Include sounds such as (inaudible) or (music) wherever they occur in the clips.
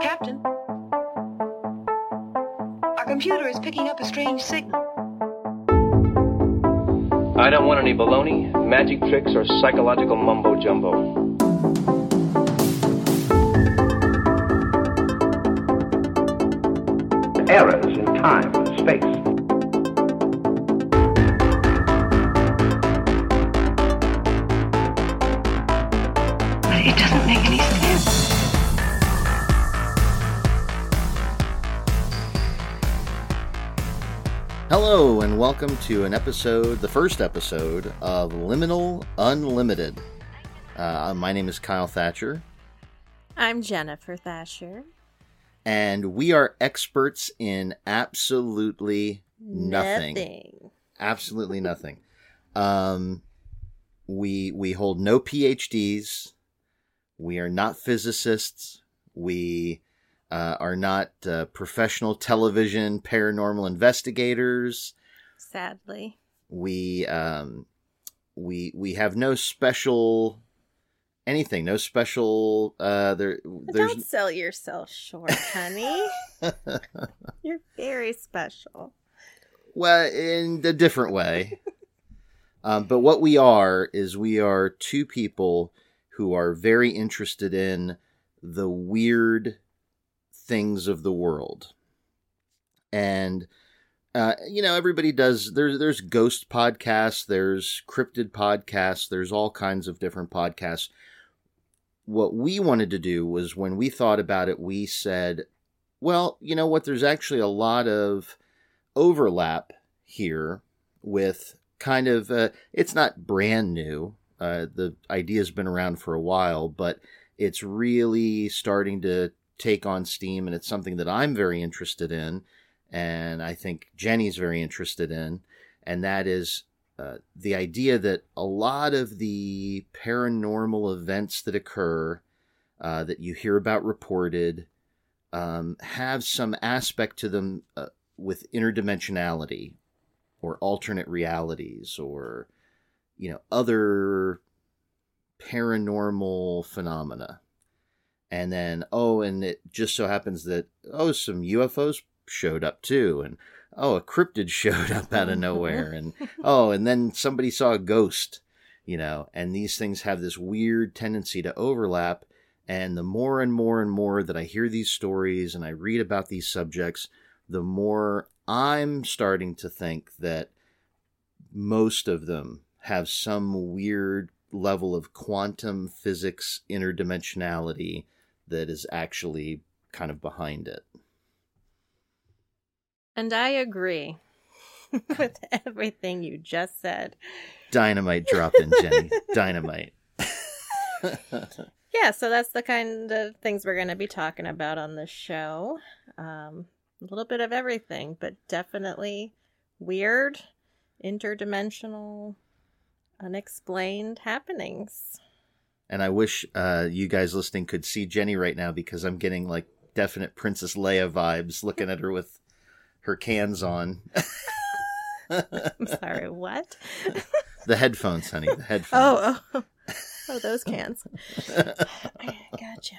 Captain, our computer is picking up a strange signal. I don't want any baloney, magic tricks, or psychological mumbo jumbo. Errors in time and space. Hello, and welcome to an episode, the first episode of Liminal Unlimited. Uh, my name is Kyle Thatcher, I'm Jennifer Thatcher. and we are experts in absolutely nothing. Nothing. Absolutely nothing. Um, we we hold no PhDs. We are not physicists. We uh, are not uh, professional television paranormal investigators. Sadly. we um we we have no special anything no special uh there there's Don't sell yourself short, honey. (laughs) You're very special. well in a different way um but what we are is we are two people who are very interested in the weird things of the world and uh, you know everybody does there's there's ghost podcasts there's cryptid podcasts there's all kinds of different podcasts. What we wanted to do was when we thought about it we said well you know what there's actually a lot of overlap here with kind of uh, it's not brand new uh, the idea's been around for a while but it's really starting to take on steam and it's something that i'm very interested in and I think Jenny's very interested in, and that is uh, the idea that a lot of the paranormal events that occur uh, that you hear about reported um, have some aspect to them uh, with interdimensionality or alternate realities or you know other paranormal phenomena. And then oh and it just so happens that oh some ufos showed up too and oh a cryptid (laughs) showed up out of nowhere and (laughs) oh and then somebody saw a ghost you know and these things have this weird tendency to overlap and the more and more and more that i hear these stories and i read about these subjects the more i'm starting to think that most of them have some weird level of quantum physics interdimensionality that is actually kind of behind it And I agree (laughs) with everything you just said. Dynamite drop in, Jenny. (laughs) Dynamite. Yeah, so that's the kind of things we're going to be talking about on this show. Um, a little bit of everything, but definitely weird, interdimensional, unexplained happenings. And I wish uh, you guys listening could see Jenny right now because I'm getting like definite Princess Leia vibes looking at her with her cans on. I'm sorry, what? (laughs) the headphones, honey. The headphones. Oh, oh, oh, those cans. (laughs) gotcha.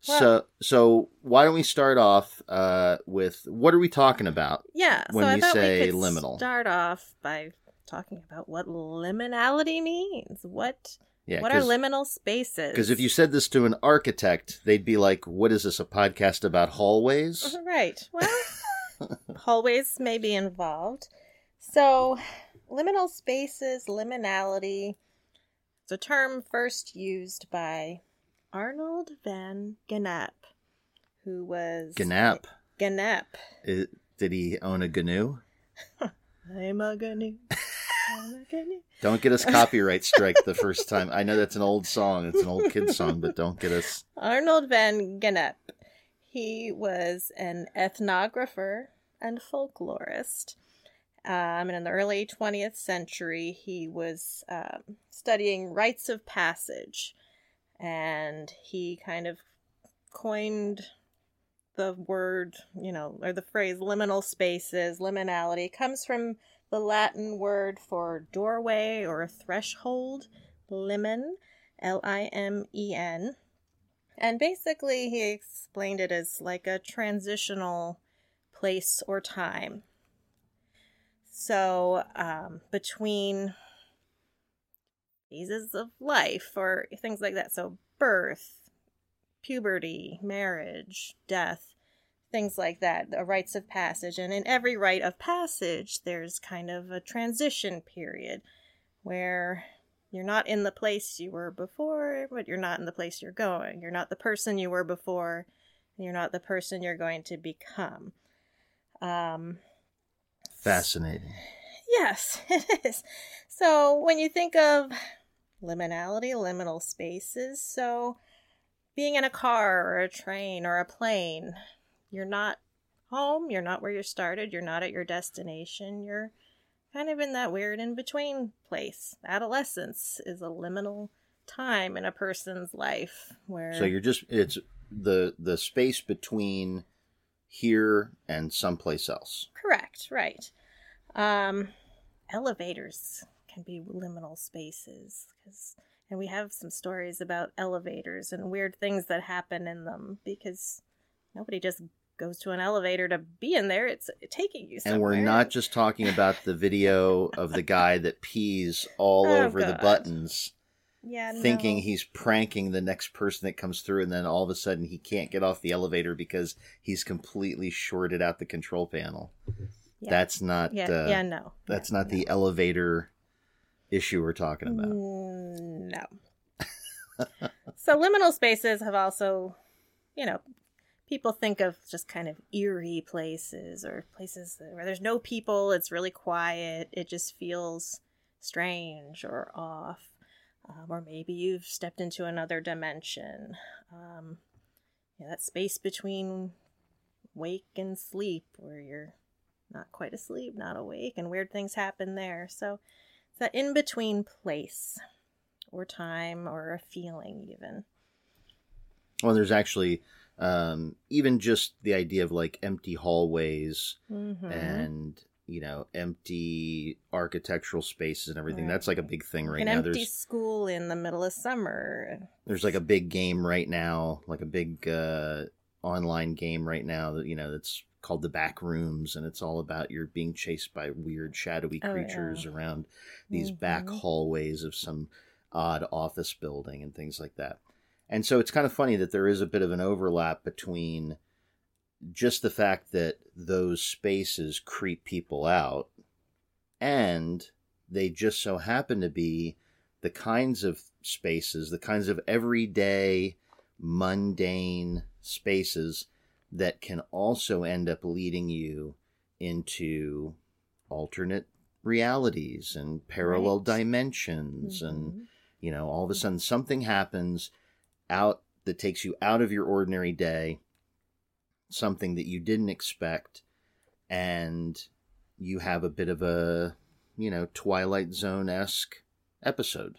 so so why don't we start off uh, with what are we talking about? Yeah. When so we say we could liminal. start off by talking about what liminality means. What Yeah, what are liminal spaces? Because if you said this to an architect, they'd be like, "What is this? A podcast about hallways?" (laughs) right, well, (laughs) hallways may be involved. So, liminal spaces, liminality. It's a term first used by Arnold van Gennep, who was Gennep. Gennep. Did he own a GNU? (laughs) I'm a gnu. Don't get us copyright strike the first time. I know that's an old song. It's an old kid song, but don't get us. Arnold van Gennep. He was an ethnographer and folklorist. Um, and in the early 20th century, he was um, studying rites of passage. And he kind of coined the word, you know, or the phrase liminal spaces, liminality, comes from the Latin word for doorway or threshold, limen, L I M E N. And basically, he explained it as like a transitional place or time. So, um, between phases of life or things like that. So, birth, puberty, marriage, death, things like that, the rites of passage. And in every rite of passage, there's kind of a transition period where you're not in the place you were before, but you're not in the place you're going. You're not the person you were before, and you're not the person you're going to become. Um, Fascinating. Yes, (laughs) it is. So when you think of liminality, liminal spaces, so being in a car or a train or a plane, you're not home, you're not where you started, you're not at your destination, you're kind of in that weird in between place. Adolescence is a liminal time in a person's life where So you're just it's the the space between here and someplace else. Correct, right. Um, elevators can be liminal spaces because, and we have some stories about elevators and weird things that happen in them because nobody just goes to an elevator to be in there. It's taking you somewhere. And we're not just talking about the video of the guy that pees all Oh, over the buttons, yeah, thinking no. he's pranking the next person that comes through, and then all of a sudden he can't get off the elevator because he's completely shorted out the control panel. Yeah. That's not. yeah, uh, yeah, no, That's no, not the elevator issue we're talking about. Mm, No. (laughs) so liminal spaces have also, you know, people think of just kind of eerie places or places where there's no people, it's really quiet, it just feels strange or off. Um, or maybe you've stepped into another dimension. Um, yeah, that space between wake and sleep where you're not quite asleep, not awake, and weird things happen there. So it's that in between place or time or a feeling, even. Well, there's actually um, even just the idea of like empty hallways Mm-hmm. and you know empty architectural spaces and everything. Right. That's like a big thing right An now. empty There's school in the middle of summer. there's like a big game right now, like a big uh, online game right now that you know that's called the back rooms and it's all about you're being chased by weird shadowy Oh, creatures yeah. around these back Mhm. hallways of some odd office building and things like that and so it's kind of funny that there is a bit of an overlap between just the fact that those spaces creep people out and they just so happen to be the kinds of spaces, the kinds of everyday, mundane spaces that can also end up leading you into alternate realities and parallel Right. dimensions and Mhm. you know all of a sudden something happens out that takes you out of your ordinary day something that you didn't expect and you have a bit of a you know twilight zone-esque episode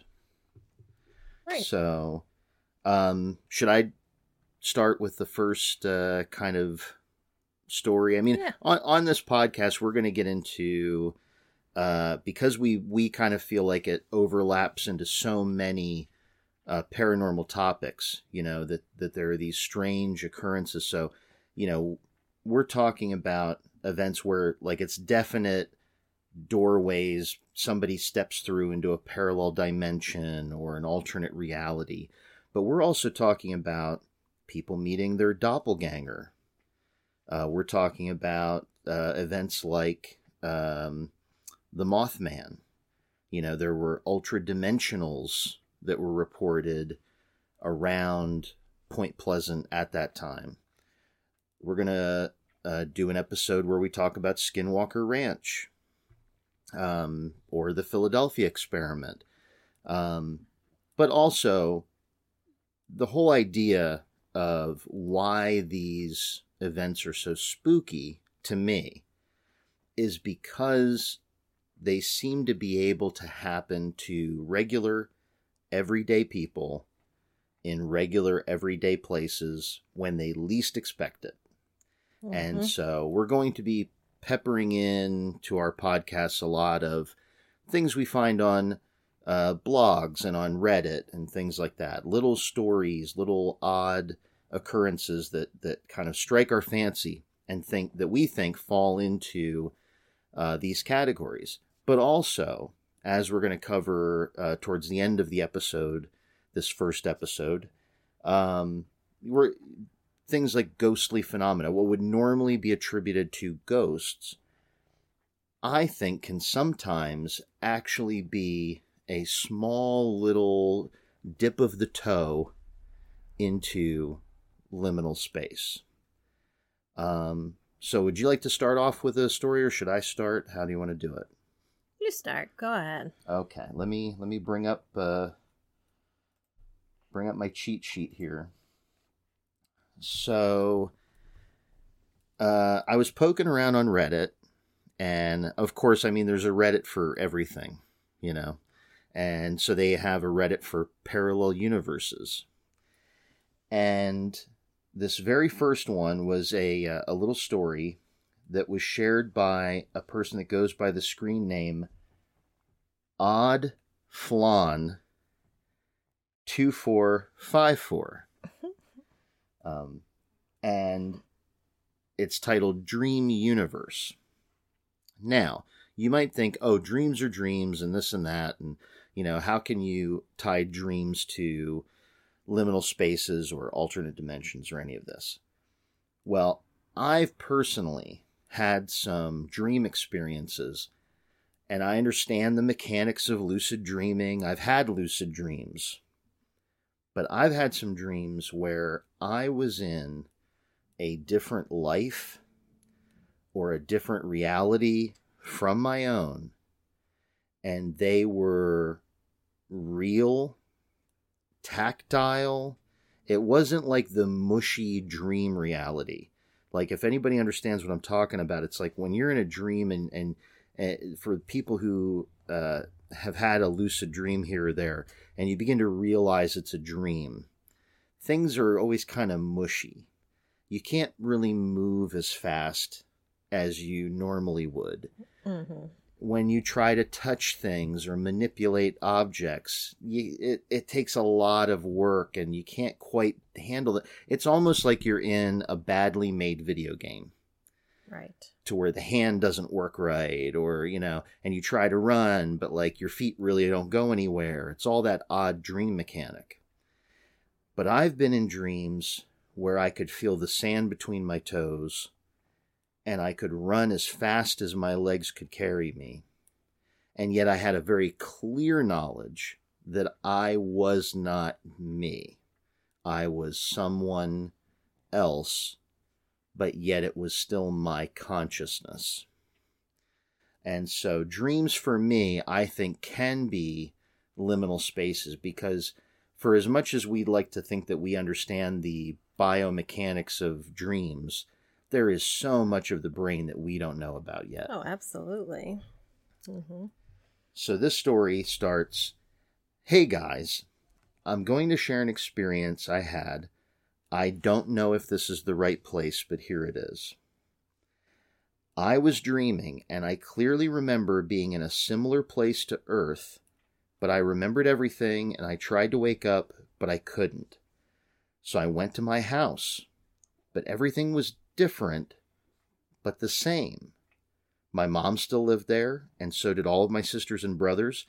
Right. so um should i start with the first uh kind of story i mean Yeah. on on this podcast we're going to get into uh, because we we kind of feel like it overlaps into so many uh, paranormal topics. You know that that there are these strange occurrences. So you know we're talking about events where like it's definite doorways somebody steps through into a parallel dimension or an alternate reality but we're also talking about people meeting their doppelganger uh, we're talking about uh, events like um, the Mothman. You know, there were ultra dimensionals that were reported around Point Pleasant at that time. We're going to uh, do an episode where we talk about Skinwalker Ranch um, or the Philadelphia experiment. Um, but also, the whole idea of why these events are so spooky to me is because they seem to be able to happen to regular, everyday people in regular, everyday places when they least expect it. And Mhm. so we're going to be peppering in to our podcasts a lot of things we find on uh, blogs and on Reddit and things like that. Little stories, little odd occurrences that that kind of strike our fancy and think that we think fall into uh, these categories. But also, as we're going to cover uh, towards the end of the episode, this first episode, um, we're things like ghostly phenomena, what would normally be attributed to ghosts, I think can sometimes actually be a small little dip of the toe into liminal space. Um, so, would you like to start off with a story, or should I start? How do you want to do it? You start. Go ahead. Okay, let me let me bring up uh, bring up my cheat sheet here. So, uh, I was poking around on Reddit, and of course, I mean, there's a Reddit for everything, you know, and so they have a Reddit for parallel universes, and this very first one was a uh, a little story that was shared by a person that goes by the screen name Odd Flan two four five four, (laughs) um, and it's titled Dream Universe. Now you might think, oh, dreams are dreams, and this and that, and you know, how can you tie dreams to liminal spaces or alternate dimensions or any of this? Well, I've personally had some dream experiences and I understand the mechanics of lucid dreaming. I've had lucid dreams. But I've had some dreams where I was in a different life or a different reality from my own, and they were real tactile. It wasn't like the mushy dream reality. Like if anybody understands what I'm talking about, it's like when you're in a dream and and, for people who uh, have had a lucid dream here or there, and you begin to realize it's a dream, things are always kind of mushy. You can't really move as fast as you normally would. Mm-hmm. When you try to touch things or manipulate objects, you, it, it takes a lot of work and you can't quite handle it. It's almost like you're in a badly made video game Right. to where the hand doesn't work right or you know and you try to run but like your feet really don't go anywhere. It's all that odd dream mechanic. But i've been in dreams where i could feel the sand between my toes and i could run as fast as my legs could carry me. And yet i had a very clear knowledge that i was not me. I was someone else but yet it was still my consciousness. And so, dreams for me, I think, can be liminal spaces because, for as much as we'd like to think that we understand the biomechanics of dreams, there is so much of the brain that we don't know about yet. Oh, absolutely. Mm-hmm. So, this story starts Hey guys, I'm going to share an experience I had I don't know if this is the right place, but here it is. I was dreaming, and I clearly remember being in a similar place to Earth, but I remembered everything, and I tried to wake up, but I couldn't. So I went to my house, but everything was different, but the same. My mom still lived there, and so did all of my sisters and brothers.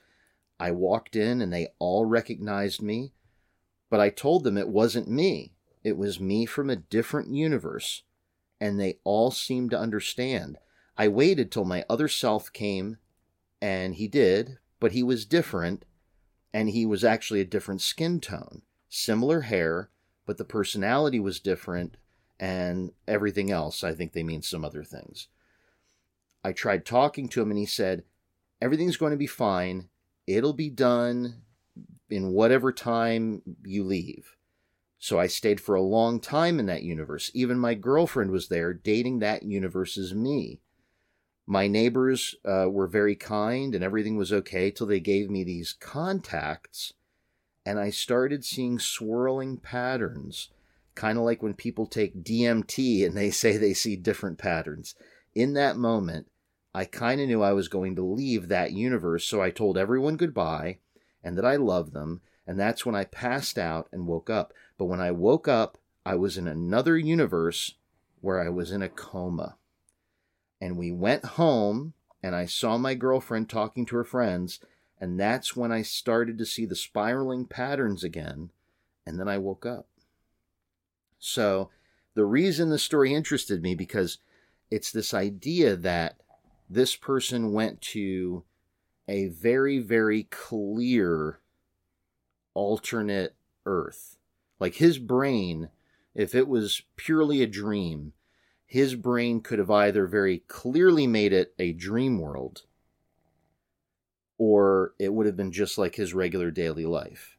I walked in, and they all recognized me, but I told them it wasn't me. It was me from a different universe, and they all seemed to understand. I waited till my other self came, and he did, but he was different, and he was actually a different skin tone. Similar hair, but the personality was different, and everything else. I think they mean some other things. I tried talking to him, and he said, Everything's going to be fine. It'll be done in whatever time you leave. So I stayed for a long time in that universe. Even my girlfriend was there, dating that universe's me. My neighbors uh, were very kind and everything was okay till they gave me these contacts, and I started seeing swirling patterns, kind of like when people take DMT and they say they see different patterns. In that moment, I kind of knew I was going to leave that universe, so I told everyone goodbye and that I love them. And that's when I passed out and woke up. But when I woke up, I was in another universe where I was in a coma. And we went home, and I saw my girlfriend talking to her friends, and that's when I started to see the spiraling patterns again. And then I woke up. So, the reason the story interested me because it's this idea that this person went to a very, very clear alternate Earth. Like his brain, if it was purely a dream, his brain could have either very clearly made it a dream world or it would have been just like his regular daily life.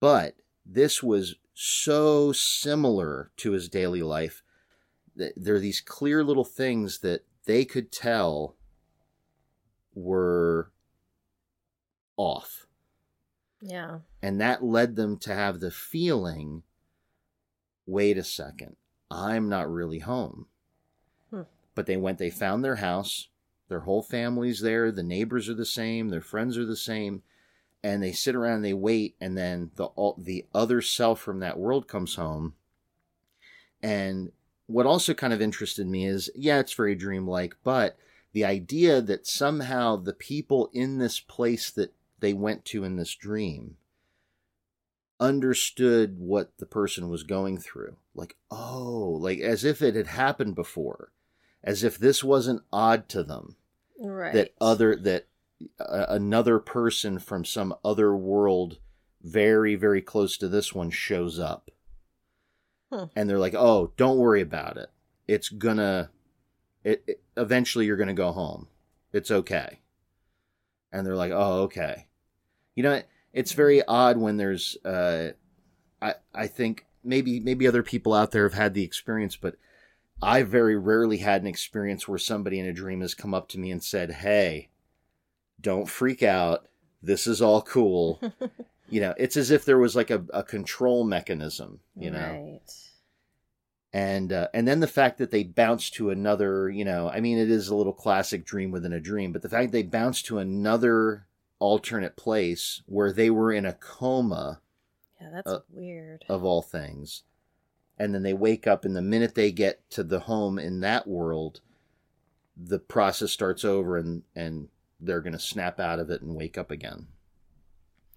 But this was so similar to his daily life that there are these clear little things that they could tell were off. Yeah. And that led them to have the feeling wait a second, I'm not really home. Hmm. But they went, they found their house, their whole family's there, the neighbors are the same, their friends are the same, and they sit around and they wait, and then the all, the other self from that world comes home. And what also kind of interested me is, yeah, it's very dreamlike, but the idea that somehow the people in this place that they went to in this dream understood what the person was going through. Like, oh, like as if it had happened before, as if this wasn't odd to them. Right. That other, that uh, another person from some other world, very, very close to this one, shows up. And they're like, oh, don't worry about it. It's gonna, it, it eventually you're gonna go home. It's okay. And they're like, oh, okay. You know, it's very odd when there's uh I I think maybe maybe other people out there have had the experience, but I very rarely had an experience where somebody in a dream has come up to me and said, "Hey, don't freak out. This is all cool." (laughs) you know, it's as if there was like a, a control mechanism, you know. Right. And uh, and then the fact that they bounce to another, you know, I mean, it is a little classic dream within a dream, but the fact they bounce to another alternate place where they were in a coma Yeah, that's Uh, weird. of all things. And then they wake up, and the minute they get to the home in that world, the process starts over, and, and they're going to snap out of it and wake up again.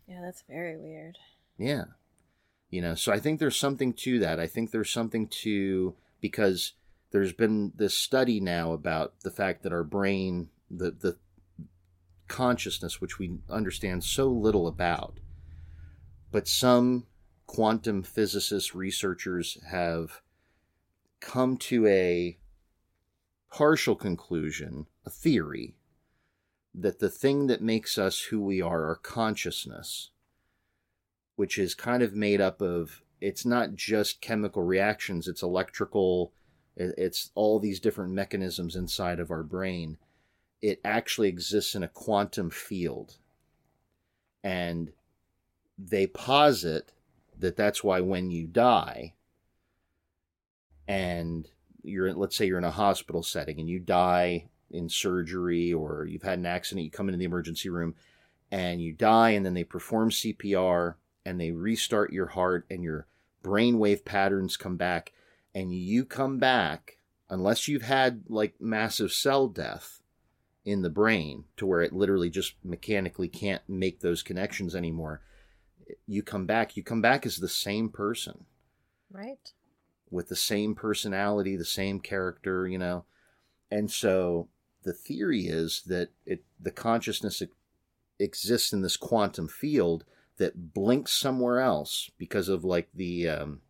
Yeah, that's very weird. Yeah. You know, so I think there's something to that. I think there's something to, because there's been this study now about the fact that our brain, the, the consciousness, which we understand so little about, but some quantum physicists, researchers have come to a partial conclusion, a theory, that the thing that makes us who we are, our consciousness, which is kind of made up of, it's not just chemical reactions, it's electrical, it's all these different mechanisms inside of our brain. It actually exists in a quantum field. And they posit that that's why when you die and you're let's say you're in a hospital setting and you die in surgery or you've had an accident you come into the emergency room and you die and then they perform CPR and they restart your heart and your brainwave patterns come back and you come back unless you've had like massive cell death in the brain to where it literally just mechanically can't make those connections anymore you come back you come back as the same person Right. with the same personality, the same character, you know. And so the theory is that it the consciousness exists in this quantum field that blinks somewhere else because of like the um,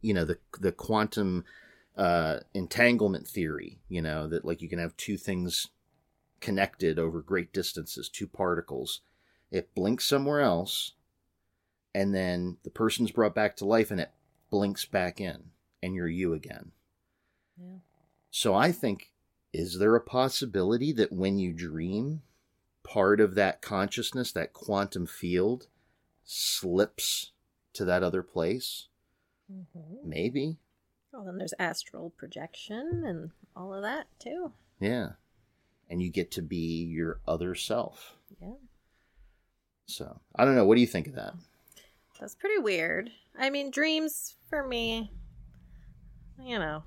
you know the the quantum uh, entanglement theory, you know that like you can have two things connected over great distances, two particles. It blinks somewhere else, and then the person's brought back to life, and it blinks back in and you're you again. Yeah. So I think, is there a possibility that when you dream, part of that consciousness, that quantum field, slips to that other place? hmm Maybe. Oh, then there's astral projection and all of that too. Yeah. And you get to be your other self. Yeah. So I don't know. What do you think of that? That's pretty weird. I mean, dreams for me, you know,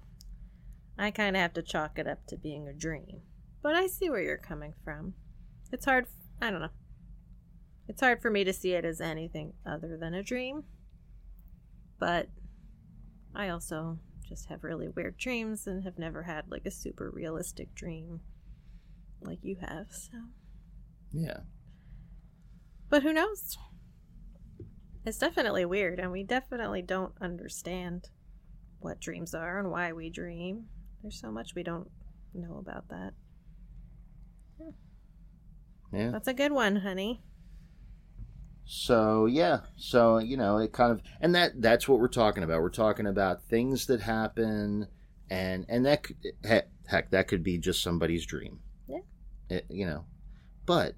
I kind of have to chalk it up to being a dream. But I see where you're coming from. It's hard, I don't know. It's hard for me to see it as anything other than a dream. But I also just have really weird dreams and have never had like a super realistic dream like you have. So, Yeah. but who knows? It's definitely weird, and we definitely don't understand what dreams are and why we dream. There's so much we don't know about that. Yeah. That's a good one, honey. So yeah, so you know, it kind of and that that's what we're talking about. We're talking about things that happen, and and that could, heck, heck that could be just somebody's dream. Yeah. It, you know, but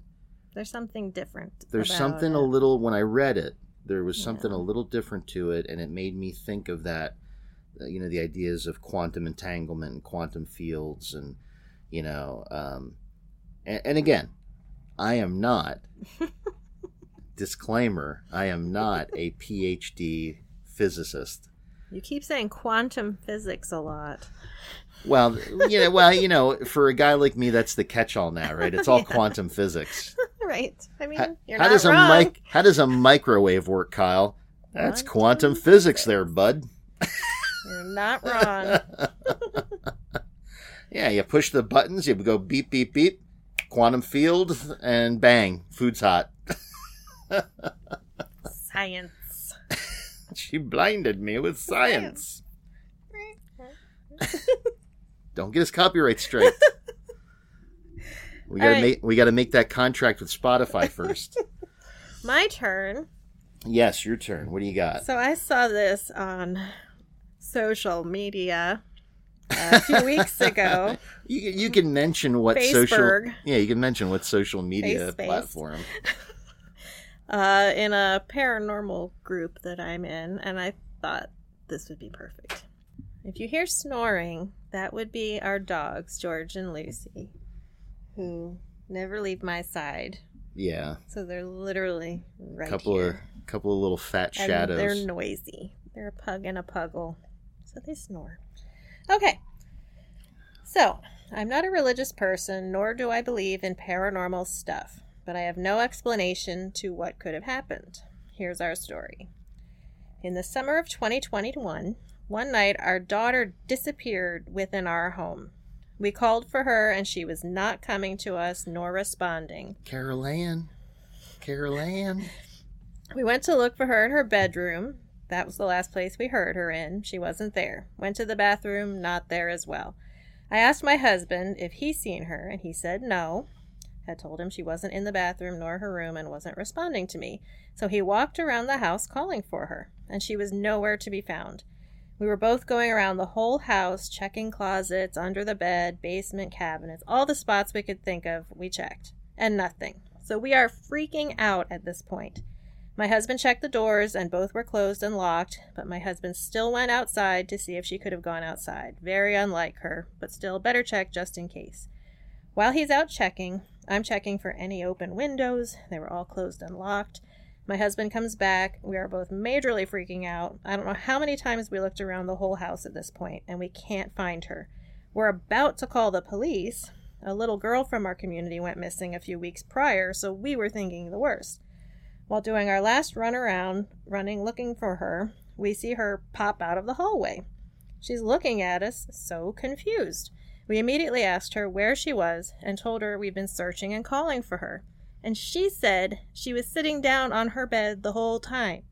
There's something different. there's something it. a little when I read it, there was Yeah. something a little different to it, and it made me think of that. uh, You know, the ideas of quantum entanglement, and quantum fields, and you know, um, and, and again, I am not. (laughs) disclaimer: I am not a PhD physicist. You keep saying quantum physics a lot. Well, you know, well, you know, for a guy like me, that's the catch-all now, right? It's all (laughs) Yeah. quantum physics. (laughs) right. I mean, How, you're how not does wrong. a mic? How does a microwave work, Kyle? That's Quantum quantum physics, there, bud. You're not (laughs) wrong. yeah, you push the buttons, you go beep, beep, beep, quantum field, and bang, food's hot. Science. She blinded me with science. (laughs) Don't get his copyright straight. We gotta right. make we gotta make that contract with Spotify first. (laughs) My turn. yes, your turn. What do you got? So I saw this on social media a few (laughs) weeks ago. You you can mention what social yeah you can mention what social media Face space. platform. Uh, in a paranormal group that I'm in, and I thought this would be perfect. If you hear snoring, that would be our dogs, George and Lucy, who never leave my side. Yeah, So they're literally right couple here. of couple of little fat and shadows. they're noisy. They're a pug and a puggle, so they snore. Okay. So, I'm not a religious person, nor do I believe in paranormal stuff, but I have no explanation to what could have happened. Here's our story. In the summer of 2021, one night our daughter disappeared within our home. We called for her and she was not coming to us nor responding. Carol Anne. Carol Anne. We went to look for her in her bedroom. That was the last place we heard her in. She wasn't there. Went to the bathroom, not there as well. I asked my husband if he seen her, and he said no. Had told him she wasn't in the bathroom nor her room and wasn't responding to me. So he walked around the house calling for her, and she was nowhere to be found. We were both going around the whole house, checking closets, under the bed, basement cabinets, all the spots we could think of, we checked. And nothing. So we are freaking out at this point. My husband checked the doors, and both were closed and locked, but my husband still went outside to see if she could have gone outside. Very unlike her, but still better check just in case. While he's out checking, I'm checking for any open windows. They were all closed and locked. My husband comes back. We are both majorly freaking out. I don't know how many times we looked around the whole house at this point, and we can't find her. We're about to call the police. A little girl from our community went missing a few weeks prior, so we were thinking the worst. While doing our last run around, running looking for her, we see her pop out of the hallway. She's looking at us, so confused. We immediately asked her where she was and told her we'd been searching and calling for her. And she said she was sitting down on her bed the whole time.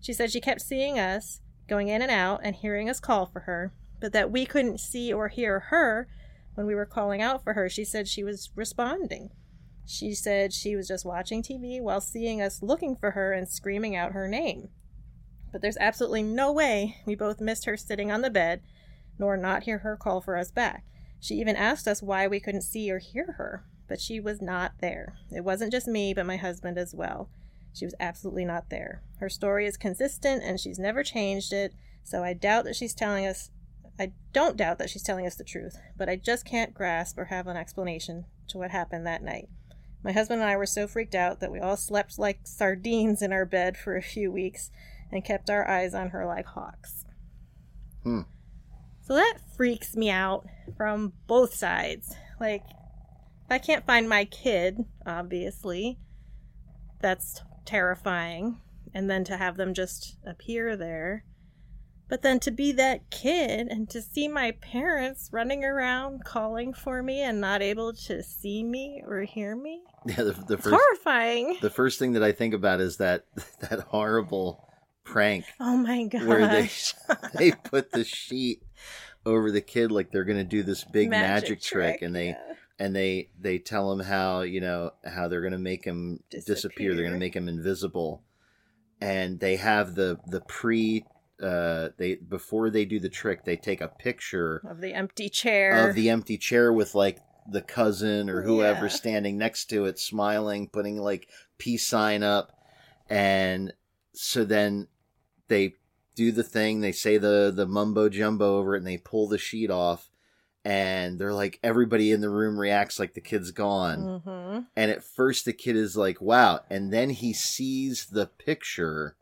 She said she kept seeing us, going in and out, and hearing us call for her, but that we couldn't see or hear her when we were calling out for her. She said she was responding. She said she was just watching TV while seeing us looking for her and screaming out her name. But there's absolutely no way we both missed her sitting on the bed, nor not hear her call for us back. She even asked us why we couldn't see or hear her, but she was not there. It wasn't just me, but my husband as well. She was absolutely not there. Her story is consistent and she's never changed it, so I doubt that she's telling us. I don't doubt that she's telling us the truth, but I just can't grasp or have an explanation to what happened that night. My husband and I were so freaked out that we all slept like sardines in our bed for a few weeks and kept our eyes on her like hawks. Hmm. So that freaks me out from both sides. Like, if I can't find my kid, obviously, that's terrifying. And then to have them just appear there. But then to be that kid and to see my parents running around calling for me and not able to see me or hear me, (laughs) Yeah, the, the first horrifying. the first thing that I think about is that (laughs) that horrible prank Oh my gosh. where they (laughs) they put the sheet over the kid like they're gonna do this big magic, trick, and they yeah. and they they tell him how you know how they're gonna make him disappear, they're gonna make him invisible and they have the the pre uh they before they do the trick they take a picture of the empty chair. of the empty chair with like the cousin or whoever Yeah. standing next to it smiling putting like peace sign up and so then they do the thing they say the the mumbo jumbo over it and they pull the sheet off and they're like everybody in the room reacts like the kid's gone hmm and at first the kid is like wow and then he sees the picture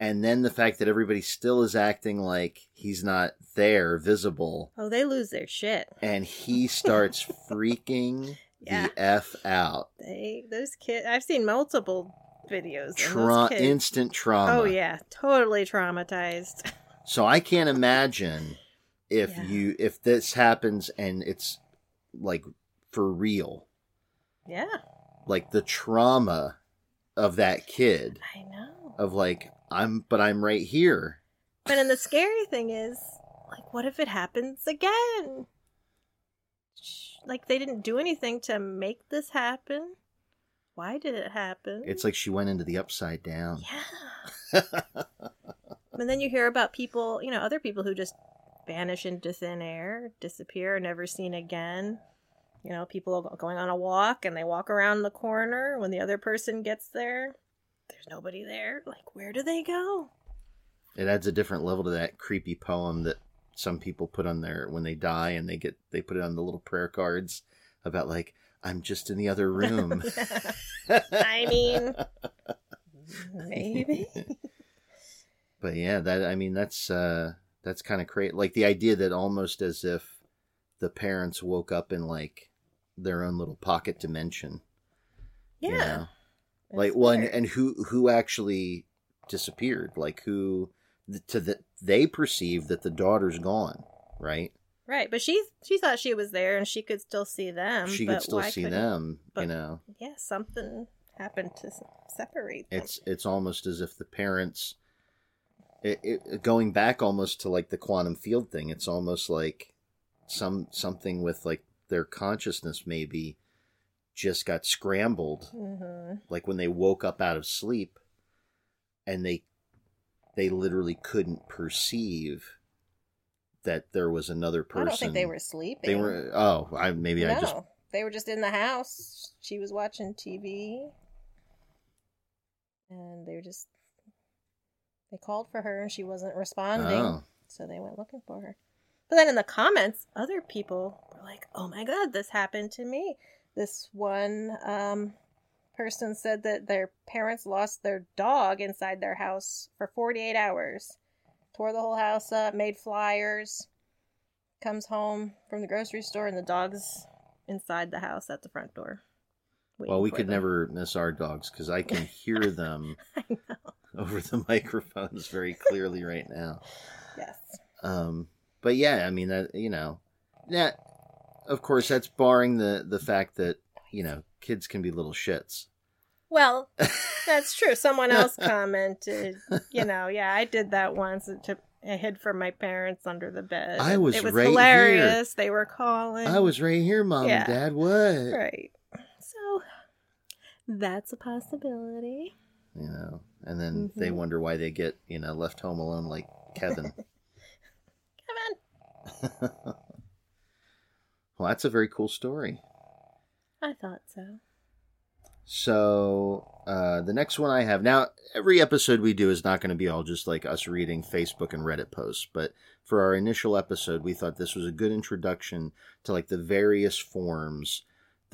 and then the fact that everybody still is acting like he's not there visible Oh, they lose their shit. and he (laughs) starts freaking Yeah. the f out They those kids. I've seen multiple videos. and Tra- instant oh, trauma Oh yeah, totally traumatized. (laughs) so i can't imagine if Yeah. you if this happens and it's like for real yeah, like the trauma of that kid I know. of like i'm but i'm right here But and the scary thing is, like, what if it happens again? Like they didn't do anything to make this happen. Why did it happen? It's like she went into the upside down. yeah. (laughs) And then you hear about people, you know, other people who just vanish into thin air, disappear, never seen again. You know, people going on a walk and they walk around the corner. When the other person gets there, there's nobody there. Like, where do they go? It adds a different level to that creepy poem that some people put on there when they die and they get they put it on the little prayer cards about like I'm just in the other room. (laughs) (laughs) I mean, maybe. but yeah, that I mean that's uh that's kind of crazy. Like the idea that almost as if the parents woke up in like their own little pocket dimension. Yeah. You know? like one weird. and who who actually disappeared like who to the they perceive that the daughter's gone right right, but she she thought she was there and she could still see them. she but could still why see them you know Yeah, something happened to separate them. it's it's almost as if the parents it, it going back almost to like the quantum field thing it's almost like some something with like their consciousness maybe just got scrambled hmm like when they woke up out of sleep and they they literally couldn't perceive that there was another person I don't think they were sleeping. they were oh i maybe no, i just they were just in the house. She was watching TV, and they were just. They called for her, and she wasn't responding, oh so they went looking for her. But then in the comments, other people were like, "Oh my god, this happened to me." This one um, person said that their parents lost their dog inside their house for 48 hours, tore the whole house up, made flyers. Comes home from the grocery store, and the dog's inside the house at the front door. well we could them. never miss our dogs because i can hear (laughs) them over the (laughs) microphones very clearly right now Yes. um but yeah i mean that you know that of course that's barring the the fact that you know kids can be little shits Well, (laughs) that's true. Someone else (laughs) commented, you know, yeah, I did that once. It took, I hid from my parents under the bed. I was It was right hilarious. They were calling. i was right here mom Yeah. and dad what right. So that's a possibility. you know and then they Mhm. wonder why they get you know left home alone like kevin (laughs) Kevin, well that's a very cool story I thought so. So uh the next one i have now every episode we do is not going to be all just like us reading facebook and reddit posts but for our initial episode we thought this was a good introduction to like the various forms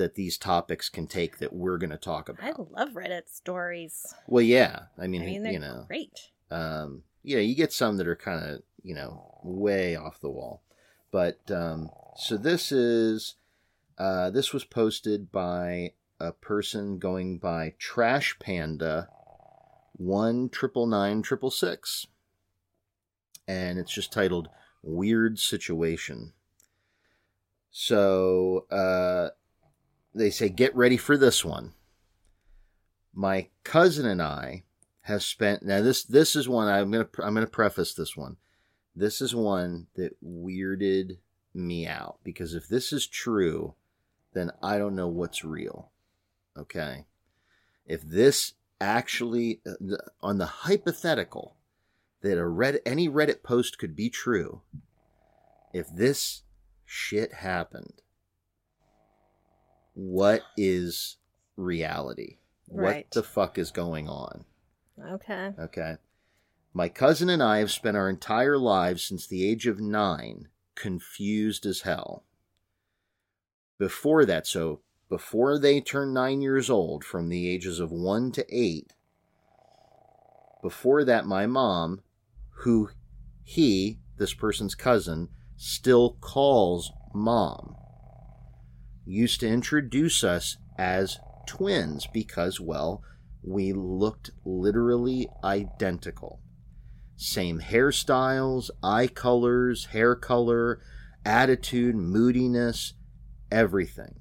that these topics can take that we're going to talk about. I love Reddit stories. Well, yeah. I mean, I mean, you know, great. um, you know, you get some that are kind of, you know, way off the wall. But um, so this is, uh, this was posted by a person going by Trash Panda one triple nine triple six, and it's just titled "Weird Situation." So uh, they say, "Get ready for this one." My cousin and I have spent now this this is one I'm gonna I'm gonna preface this one. This is one that weirded me out because if this is true, then I don't know what's real. Okay, if this actually uh, on the hypothetical that a Reddit any Reddit post could be true, if this shit happened, what is reality? What the fuck is going on? Okay. Okay. My cousin and I have spent our entire lives since the age of nine confused as hell. Before that, so before they turn nine years old, from the ages of one to eight, before that, my mom, who he, this person's cousin, still calls mom, used to introduce us as twins because, well, we looked literally identical. Same hairstyles, eye colors, hair color, attitude, moodiness, everything.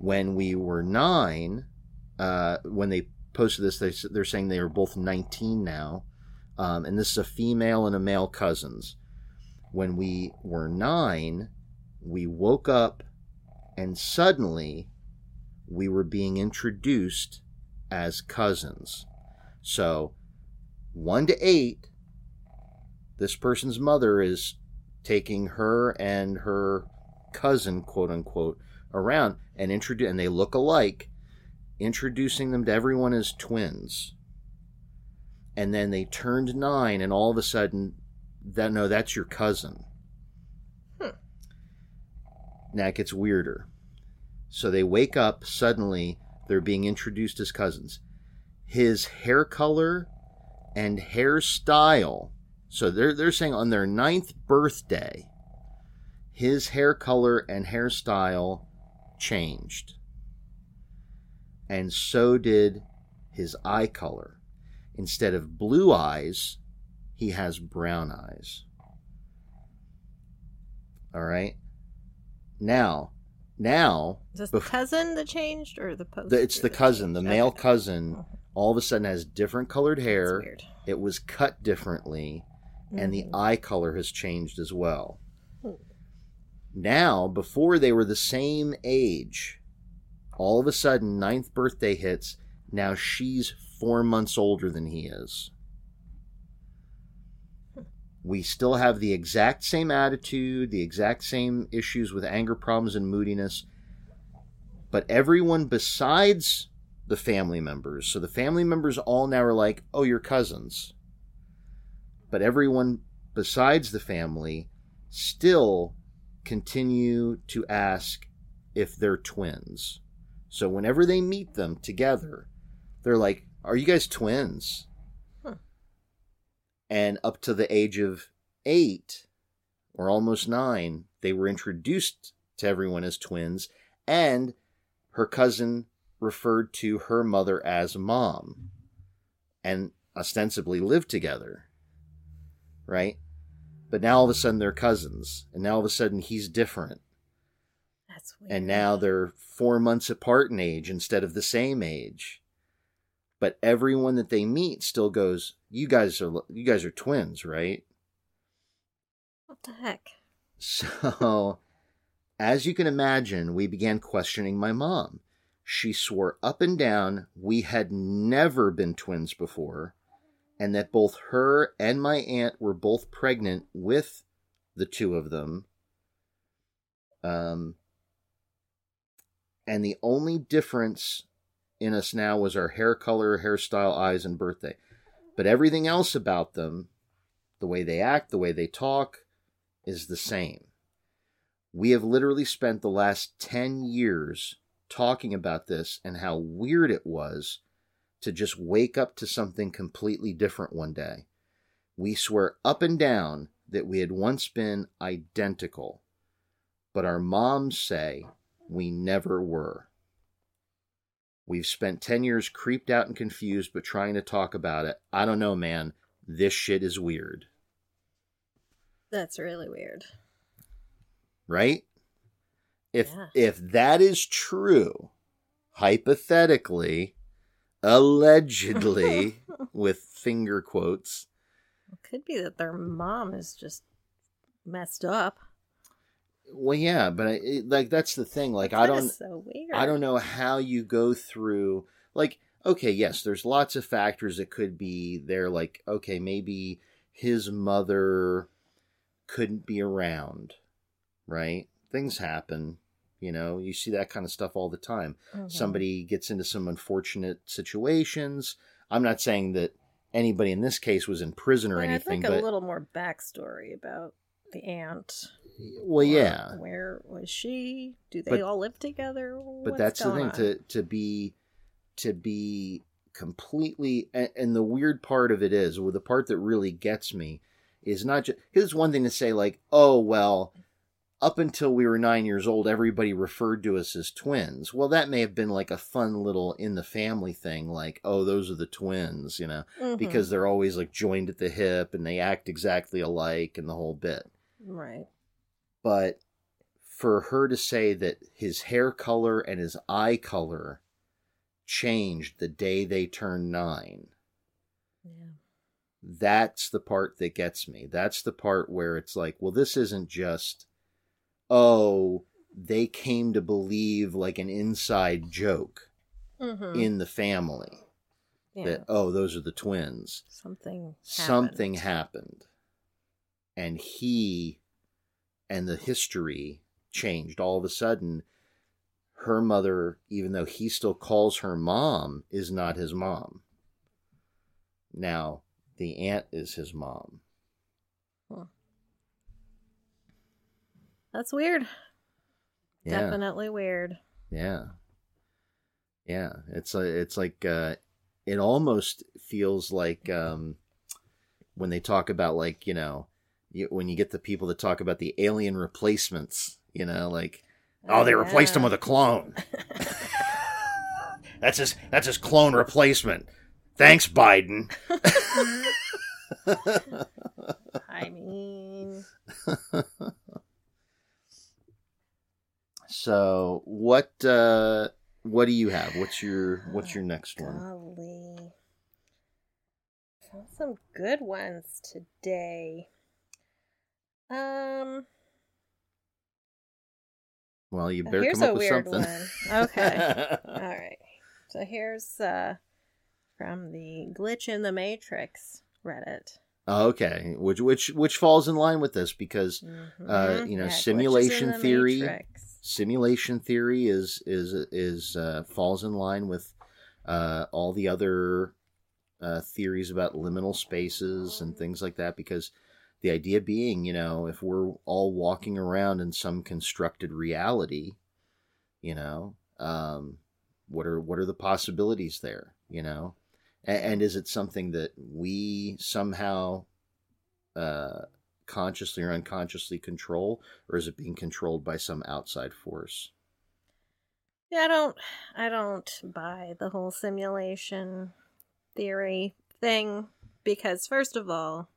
When we were nine, uh, when they posted this, they, they're saying they are both 19 now. Um, and this is a female and a male cousins. When we were nine, we woke up and suddenly we were being introduced as cousins. So, one to eight, this person's mother is taking her and her cousin, quote unquote, around and introduce, and they look alike, introducing them to everyone as twins. And then they turned nine, and all of a sudden, that no, that's your cousin. Hmm. Now it gets weirder. So they wake up suddenly, they're being introduced as cousins. His hair color and hairstyle. So they're they're saying on their ninth birthday, his hair color and hairstyle changed. And so did his eye color. Instead of blue eyes, he has brown eyes. All right. Now, now Is this Bef- the cousin that changed or the post? the, it's the cousin, the male cousin, all of a sudden has different colored hair. weird. It was cut differently, and the Mhm. eye color has changed as well. Now, before they were the same age, all of a sudden, ninth birthday hits. Now she's four months older than he is. We still have the exact same attitude, the exact same issues with anger problems and moodiness. But everyone besides the family members, so the family members all now are like, oh, you're cousins. But everyone besides the family still continue to ask if they're twins. So whenever they meet them together, they're like, Are you guys twins? Huh. And up to the age of eight or almost nine, they were introduced to everyone as twins, and her cousin referred to her mother as mom and ostensibly lived together. Right? But now all of a sudden they're cousins, and now all of a sudden he's different That's weird. and now they're four months apart in age instead of the same age. But everyone that they meet still goes, "You guys are you guys are twins, right?" What the heck? So, as you can imagine, we began questioning my mom. She swore up and down we had never been twins before, and that both her and my aunt were both pregnant with the two of them. Um, and the only difference in us now was our hair color, hairstyle, eyes, and birthday. But everything else about them, the way they act, the way they talk, is the same. We have literally spent the last 10 years talking about this and how weird it was to just wake up to something completely different one day. We swear up and down that we had once been identical, but our moms say we never were. We've spent 10 years creeped out and confused, but trying to talk about it. I don't know, man. This shit is weird. That's really weird. Right? If Yeah. if that is true, hypothetically, allegedly, (laughs) with finger quotes, It could be that their mom is just messed up. well, yeah, but I, it, like that's the thing. Like I don't, so weird. I don't know how you go through like okay, yes, there's lots of factors that could be there like okay, maybe his mother couldn't be around, right? Things happen, you know, you see that kind of stuff all the time. Mhm. Somebody gets into some unfortunate situations. I'm not saying that anybody in this case was in prison or anything, I'd like but a little more backstory about the aunt. well, Or yeah. Where was she? Do they But- all live together? but What's that's the thing on? to to be to be completely and, and the weird part of it is well the part that really gets me is not just it's one thing to say like oh well up until we were nine years old everybody referred to us as twins well that may have been like a fun little in the family thing like oh those are the twins you know Mhm. because they're always like joined at the hip and they act exactly alike and the whole bit right. but for her to say that his hair color and his eye color changed the day they turned nine Yeah. that's the part that gets me that's the part where it's like well this isn't just oh they came to believe like an inside joke hmm in the family yeah. that oh those are the twins something. something happened. happened and he and the history changed all of a sudden her mother even though he still calls her mom is not his mom now the aunt is his mom That's weird. yeah. Definitely weird. yeah. Yeah. It's a, it's like uh it almost feels like um when they talk about like you know you, when you get the people that talk about the alien replacements you know like oh they replaced him with a clone. (laughs) That's his that's his clone replacement. Thanks biden. (laughs) I mean, (laughs) so what uh what do you have what's your what's your next one golly. Found Some good ones today. Um, well you better here's come up a with weird something one. Okay. (laughs) All right. So here's uh from the Glitch in the Matrix Reddit. Okay, which which which falls in line with this because Uh, Mhm. you know, in simulation the theory- Matrix. Simulation theory is is is uh, falls in line with uh, all the other uh, theories about liminal spaces and things like that because the idea being you know if we're all walking around in some constructed reality you know um, what are what are the possibilities there you know? And, and is it something that we somehow uh, consciously or unconsciously control or is it being controlled by some outside force Yeah, I don't I don't buy the whole simulation theory thing because first of all,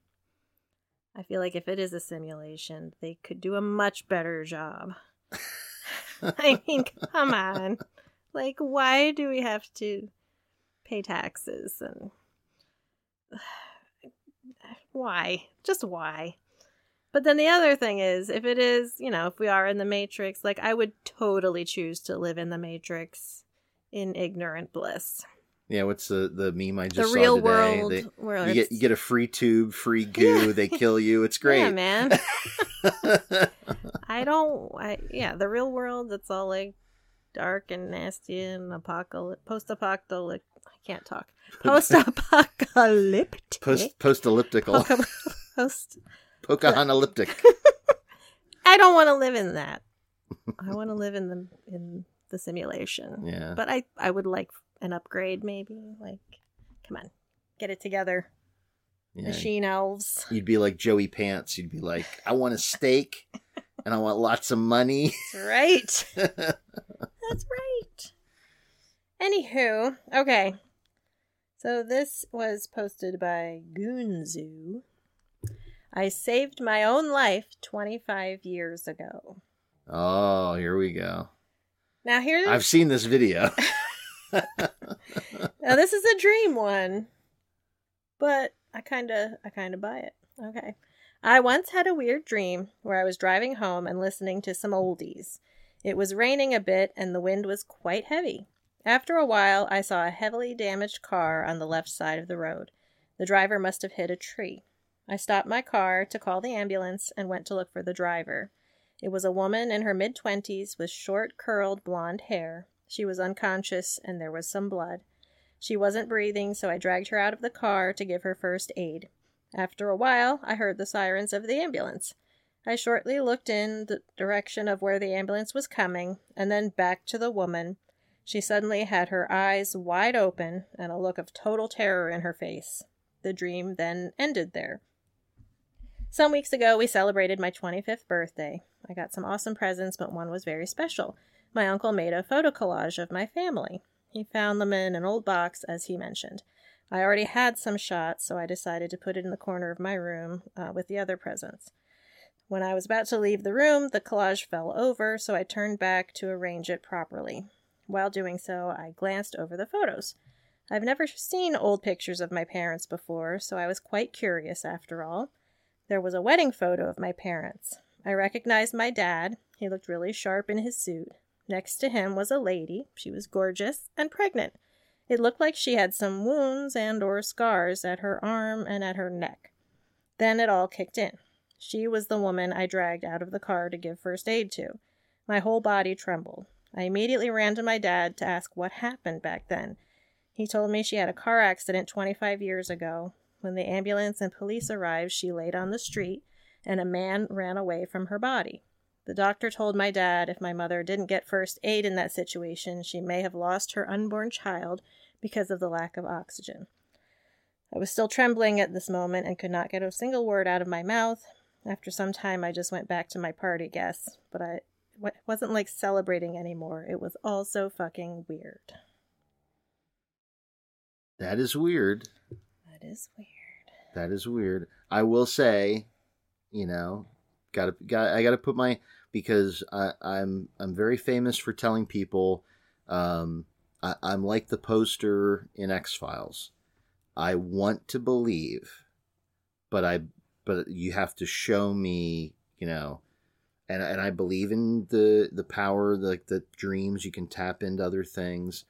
I feel like if it is a simulation, they could do a much better job. (laughs) I mean, come on. Like why do we have to pay taxes and (sighs) why? Just why? But then the other thing is, if it is, you know, if we are in the Matrix, like I would totally choose to live in the Matrix in ignorant bliss. yeah what's the the meme i The just real saw today world, They- where you get you get a free tube free (laughs) goo Yeah. they kill you it's great Yeah, man. (laughs) I don't. I yeah, the real world. It's all like dark and nasty and apocalyptic, post-apocalyptic. I can't talk. (laughs) Post-apocalyptic. post post elliptical post. Pocahontalyptic (laughs) I don't want to live in that. I want to (laughs) live in the in the simulation. Yeah. But I I would like an upgrade maybe. Like come on. Get it together. yeah. Machine elves. You'd be like Joey Pants. You'd be like, I want a steak (laughs) and I want lots of money. Right. That's right. Anywho, okay. So this was posted by Goonzoo. I saved my own life 25 years ago. oh, here we go. Now here's I've seen this video. (laughs) (laughs) now this is a dream one, but I kind of I kind of buy it. Okay. I once had a weird dream where I was driving home and listening to some oldies. It was raining a bit and the wind was quite heavy. After a while, I saw a heavily damaged car on the left side of the road. The driver must have hit a tree. I stopped my car to call the ambulance and went to look for the driver. It was a woman in her mid twenties with short, curled blonde hair. She was unconscious and there was some blood. She wasn't breathing, so I dragged her out of the car to give her first aid. After a while, I heard the sirens of the ambulance. I shortly looked in the direction of where the ambulance was coming, and then back to the woman. She suddenly had her eyes wide open and a look of total terror in her face. The dream then ended there. Some weeks ago, we celebrated my 25th birthday. I got some awesome presents, but one was very special. My uncle made a photo collage of my family. He found them in an old box, as he mentioned. I already had some shots, so I decided to put it in the corner of my room uh, with the other presents. When I was about to leave the room, the collage fell over, so I turned back to arrange it properly. While doing so, I glanced over the photos. I've never seen old pictures of my parents before, so I was quite curious after all. There was a wedding photo of my parents. I recognized my dad. He looked really sharp in his suit. Next to him was a lady. She was gorgeous and pregnant. It looked like she had some wounds and or scars at her arm and at her neck. Then it all kicked in. She was the woman I dragged out of the car to give first aid to. My whole body trembled. I immediately ran to my dad to ask what happened back then. He told me she had a car accident 25 years ago. When the ambulance and police arrived, she laid on the street and a man ran away from her body. The doctor told my dad if my mother didn't get first aid in that situation, she may have lost her unborn child because of the lack of oxygen. I was still trembling at this moment and could not get a single word out of my mouth. After some time, I just went back to my party guests, but I wasn't like celebrating anymore. It was all so fucking weird. that is weird. That is weird. That is weird. I will say, you know, gotta got I gotta put my because I, I'm I'm very famous for telling people um, I, I'm like the poster in X Files. I want to believe, but I but you have to show me, you know, and and I believe in the the power, like the dreams you can tap into other things.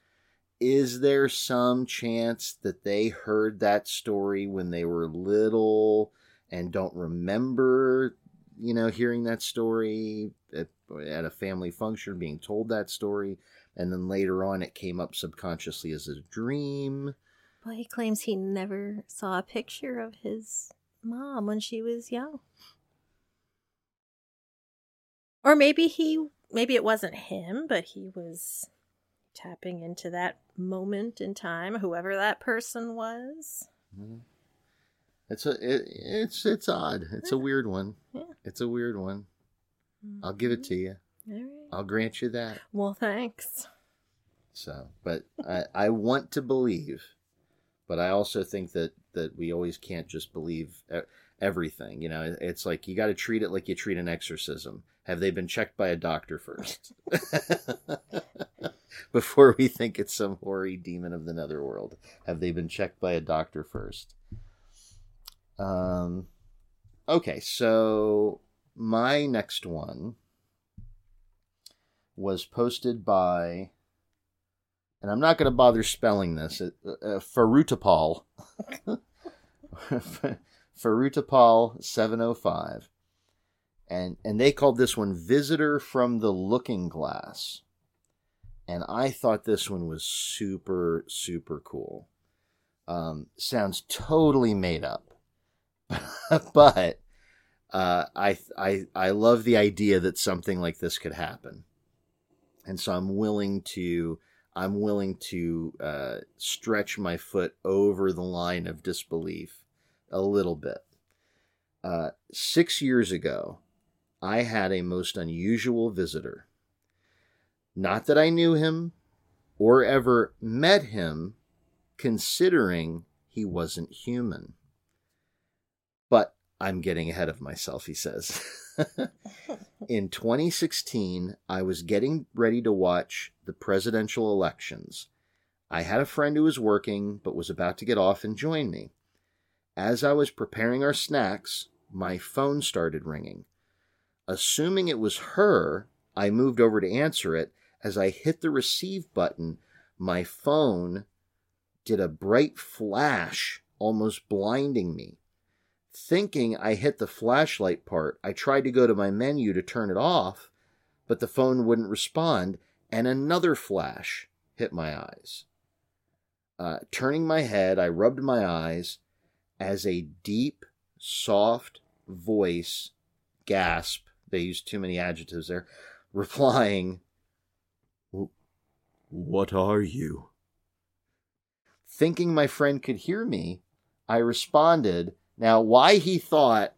Is there some chance that they heard that story when they were little and don't remember, you know, hearing that story at, at a family function, being told that story, and then later on it came up subconsciously as a dream? Well, he claims he never saw a picture of his mom when she was young. Or maybe he, maybe it wasn't him, but he was tapping into that moment in time, whoever that person was. Mm-hmm. It's a it, it's it's odd. It's a weird one. Yeah. It's a weird one. I'll give it to mm-hmm. you. All right. I'll grant you that. Well, thanks. So, but I, I want to believe, but I also think that that we always can't just believe everything. You know, it's like you got to treat it like you treat an exorcism. Have they been checked by a doctor first (laughs) before we think it's some hoary demon of the netherworld? Have they been checked by a doctor first? Um. Okay, so my next one was posted by and I'm not going to bother spelling this. Uh, uh, Farutapal. (laughs) Farutapal 705. And and they called this one Visitor from the Looking Glass. And I thought this one was super super cool. Um, sounds totally made up. (laughs) but uh, I I I love the idea that something like this could happen, and so I'm willing to I'm willing to uh, stretch my foot over the line of disbelief a little bit. Uh, six years ago, I had a most unusual visitor. Not that I knew him or ever met him, considering he wasn't human. But I'm getting ahead of myself, he says. (laughs) In 2016, I was getting ready to watch the presidential elections. I had a friend who was working but was about to get off and join me. As I was preparing our snacks, my phone started ringing. Assuming it was her, I moved over to answer it. As I hit the receive button, my phone did a bright flash, almost blinding me. Thinking I hit the flashlight part, I tried to go to my menu to turn it off, but the phone wouldn't respond, and another flash hit my eyes. Uh, turning my head, I rubbed my eyes as a deep, soft voice gasp. They used too many adjectives there. (laughs) Replying, What are you? Thinking my friend could hear me, I responded. Now, why he thought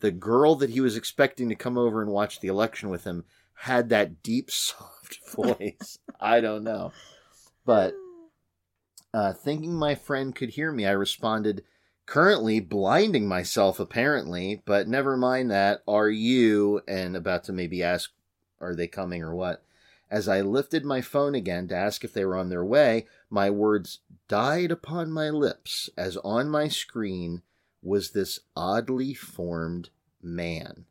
the girl that he was expecting to come over and watch the election with him had that deep, (laughs) soft voice, I don't know. But uh, thinking my friend could hear me, I responded, currently blinding myself apparently but never mind that. Are you and about to maybe ask are they coming or what? As i lifted my phone again to ask if they were on their way my words died upon my lips as on my screen was this oddly formed man.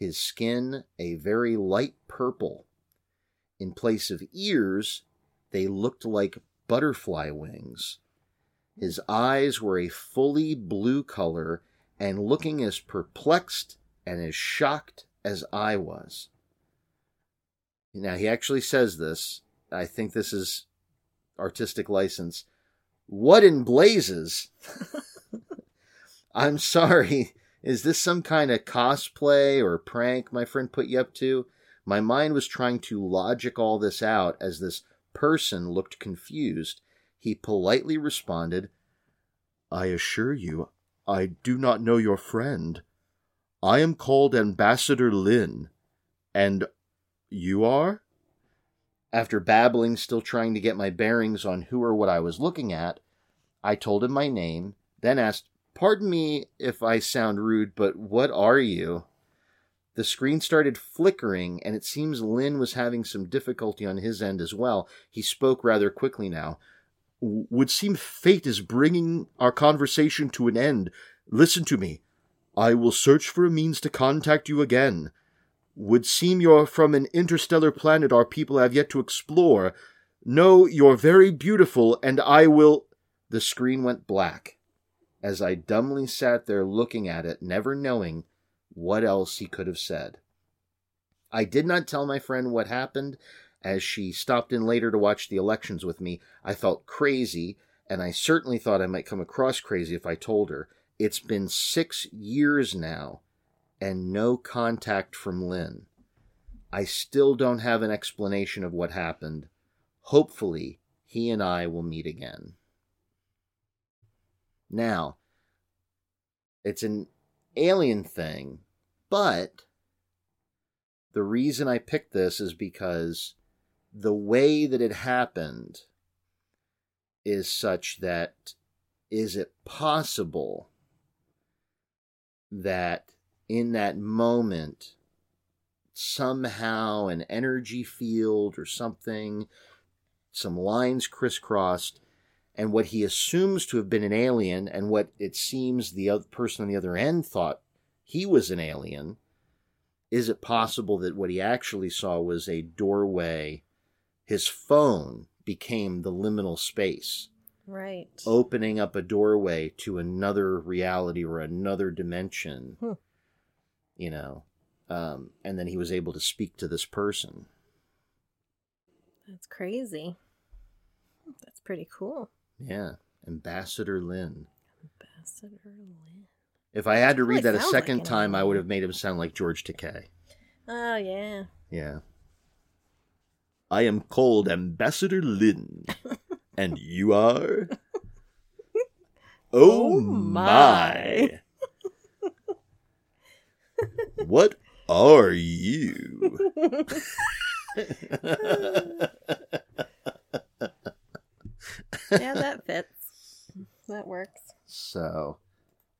His skin a very light purple. In place of ears they looked like butterfly wings his eyes were a fully blue color and looking as perplexed and as shocked as I was. Now, he actually says this. I think this is artistic license. What in blazes? (laughs) I'm sorry. Is this some kind of cosplay or prank my friend put you up to? My mind was trying to logic all this out as this person looked confused he politely responded, I assure you, I do not know your friend. I am called Ambassador Lin. And you are? After babbling, still trying to get my bearings on who or what I was looking at, I told him my name, then asked, Pardon me if I sound rude, but what are you? The screen started flickering, and it seems Lin was having some difficulty on his end as well. He spoke rather quickly now would seem fate is bringing our conversation to an end. Listen to me. I will search for a means to contact you again. Would seem you're from an interstellar planet our people have yet to explore. No, you're very beautiful, and I will. The screen went black as I dumbly sat there looking at it, never knowing what else he could have said. I did not tell my friend what happened, as she stopped in later to watch the elections with me, I felt crazy, and I certainly thought I might come across crazy if I told her. It's been six years now, and no contact from Lin. I still don't have an explanation of what happened. Hopefully, he and I will meet again. Now, it's an alien thing, but the reason I picked this is because the way that it happened is such that is it possible that in that moment somehow an energy field or something some lines crisscrossed and what he assumes to have been an alien and what it seems the other person on the other end thought he was an alien is it possible that what he actually saw was a doorway his phone became the liminal space. Right. Opening up a doorway to another reality or another dimension. Hmm. You know, um, and then he was able to speak to this person. That's crazy. That's pretty cool. Yeah. Ambassador Lin. Ambassador Lin. If I had to read that a sounds like second time, I would have made him sound like George Takei. Oh yeah. Yeah. I am called Ambassador Lin. and you are? Oh, Oh, my. what are you? yeah, that fits. That works. so,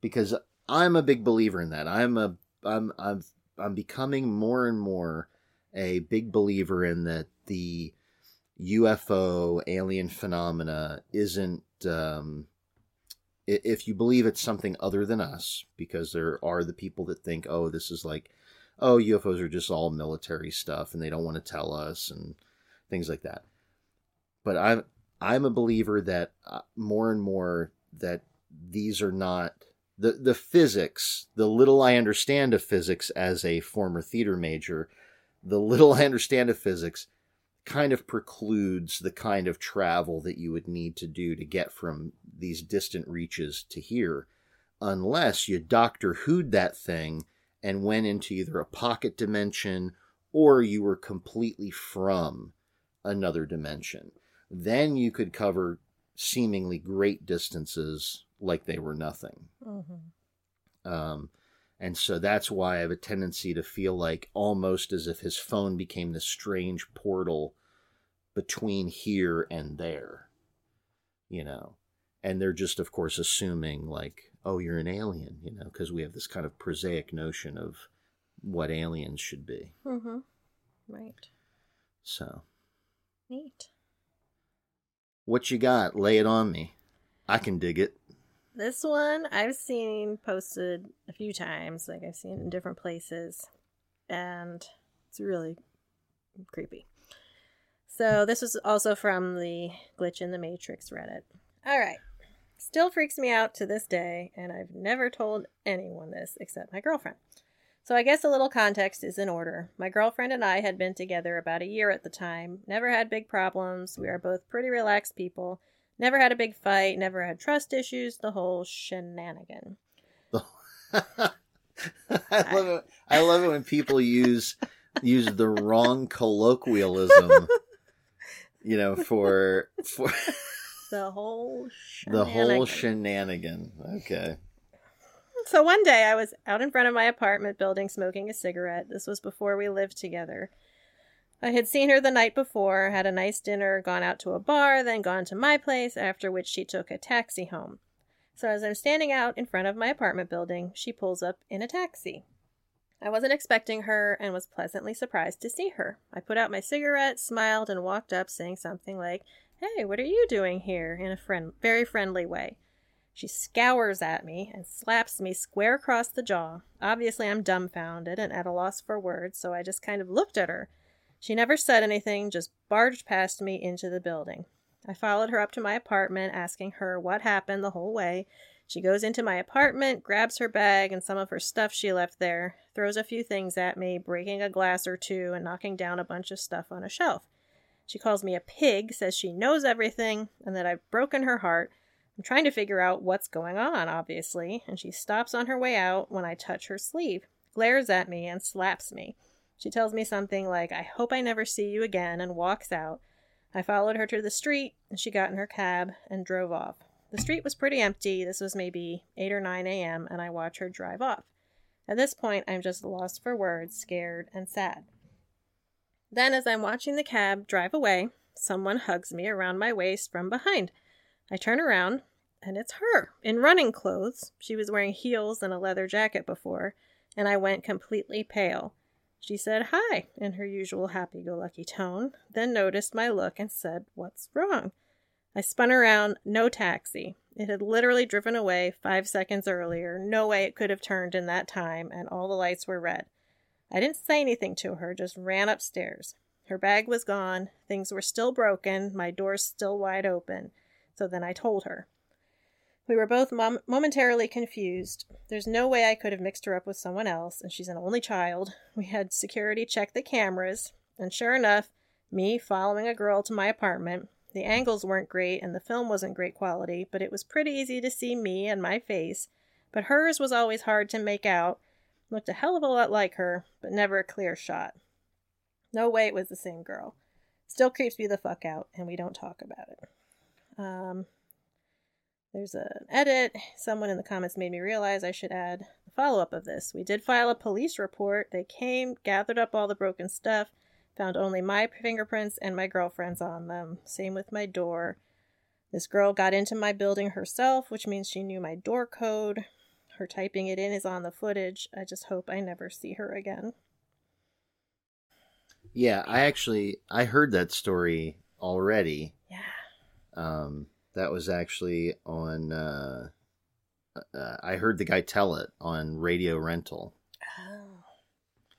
because I'm a big believer in that. I'm a I'm I'm I'm becoming more and more a big believer in that the UFO alien phenomena isn't um if you believe it's something other than us because there are the people that think oh this is like oh UFOs are just all military stuff and they don't want to tell us and things like that. But I'm I'm a believer that uh, more and more that these are not the the physics the little I understand of physics as a former theater major the little (laughs) I understand of physics kind of precludes the kind of travel that you would need to do to get from these distant reaches to here unless you doctor who'd that thing and went into either a pocket dimension or you were completely from another dimension then you could cover seemingly great distances like they were nothing Mm-hmm. um, and so that's why I have a tendency to feel like almost as if his phone became this strange portal between here and there, you know. And they're just, of course, assuming, like, oh, you're an alien, you know, because we have this kind of prosaic notion of what aliens should be. Mm-hmm. Right. So, Neat. what you got? Lay it on me. I can dig it. This one I've seen posted a few times, like I've seen in different places, and it's really creepy. So this was also from the Glitch in the Matrix Reddit. All right. Still freaks me out to this day, and I've never told anyone this except my girlfriend. So I guess a little context is in order. My girlfriend and I had been together about a year at the time, never had big problems. We are both pretty relaxed people. Never had a big fight, never had trust issues, the whole shenanigan. (laughs) I love it. I love it when people use use the wrong colloquialism, (laughs) you know, for for (laughs) The whole the whole shenanigan. shenanigan. Okay. So one day I was out in front of my apartment building smoking a cigarette. This was before we lived together. I had seen her the night before, had a nice dinner, gone out to a bar, then gone to my place, after which she took a taxi home. So as I'm standing out in front of my apartment building, she pulls up in a taxi. I wasn't expecting her and was pleasantly surprised to see her. I put out my cigarette, smiled, and walked up saying something like, Hey, what are you doing here? in a friend- very friendly way. She scours at me and slaps me square across the jaw. Obviously, I'm dumbfounded and at a loss for words, so I just kind of looked at her. She never said anything, just barged past me into the building. I followed her up to my apartment, asking her what happened the whole way. She goes into my apartment, grabs her bag and some of her stuff she left there, throws a few things at me, breaking a glass or two and knocking down a bunch of stuff on a shelf. She calls me a pig, says she knows everything, and that I've broken her heart. I'm trying to figure out what's going on, obviously, and she stops on her way out when I touch her sleeve, glares at me, and slaps me. She tells me something like, I hope I never see you again, and walks out. I followed her to the street, and she got in her cab and drove off. The street was pretty empty. This was maybe 8 or 9 a.m., and I watch her drive off. At this point, I'm just lost for words, scared, and sad. Then, as I'm watching the cab drive away, someone hugs me around my waist from behind. I turn around, and it's her, in running clothes. She was wearing heels and a leather jacket before, and I went completely pale. She said hi in her usual happy go lucky tone, then noticed my look and said, What's wrong? I spun around, no taxi. It had literally driven away five seconds earlier. No way it could have turned in that time, and all the lights were red. I didn't say anything to her, just ran upstairs. Her bag was gone, things were still broken, my doors still wide open. So then I told her. We were both mom- momentarily confused. There's no way I could have mixed her up with someone else, and she's an only child. We had security check the cameras, and sure enough, me following a girl to my apartment. The angles weren't great, and the film wasn't great quality, but it was pretty easy to see me and my face. but hers was always hard to make out. Looked a hell of a lot like her, but never a clear shot. No way it was the same girl. Still creeps me the fuck out, and we don't talk about it. Um, there's an edit. Someone in the comments made me realize I should add a follow up of this. We did file a police report. They came, gathered up all the broken stuff, found only my fingerprints and my girlfriend's on them. Same with my door. This girl got into my building herself, which means she knew my door code. Her typing it in is on the footage. I just hope I never see her again. Yeah, I actually I heard that story already. Yeah. Um, that was actually on. Uh, uh, I heard the guy tell it on Radio Rental, Oh,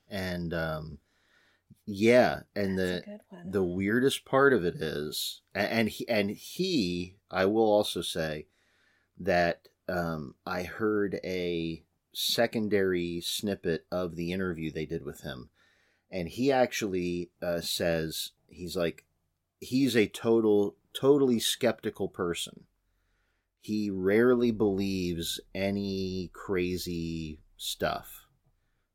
and um, yeah, and that's the the weirdest part of it is, a- and he and he, I will also say that um, I heard a secondary snippet of the interview they did with him, and he actually uh, says he's like he's a total totally skeptical person. He rarely believes any crazy stuff.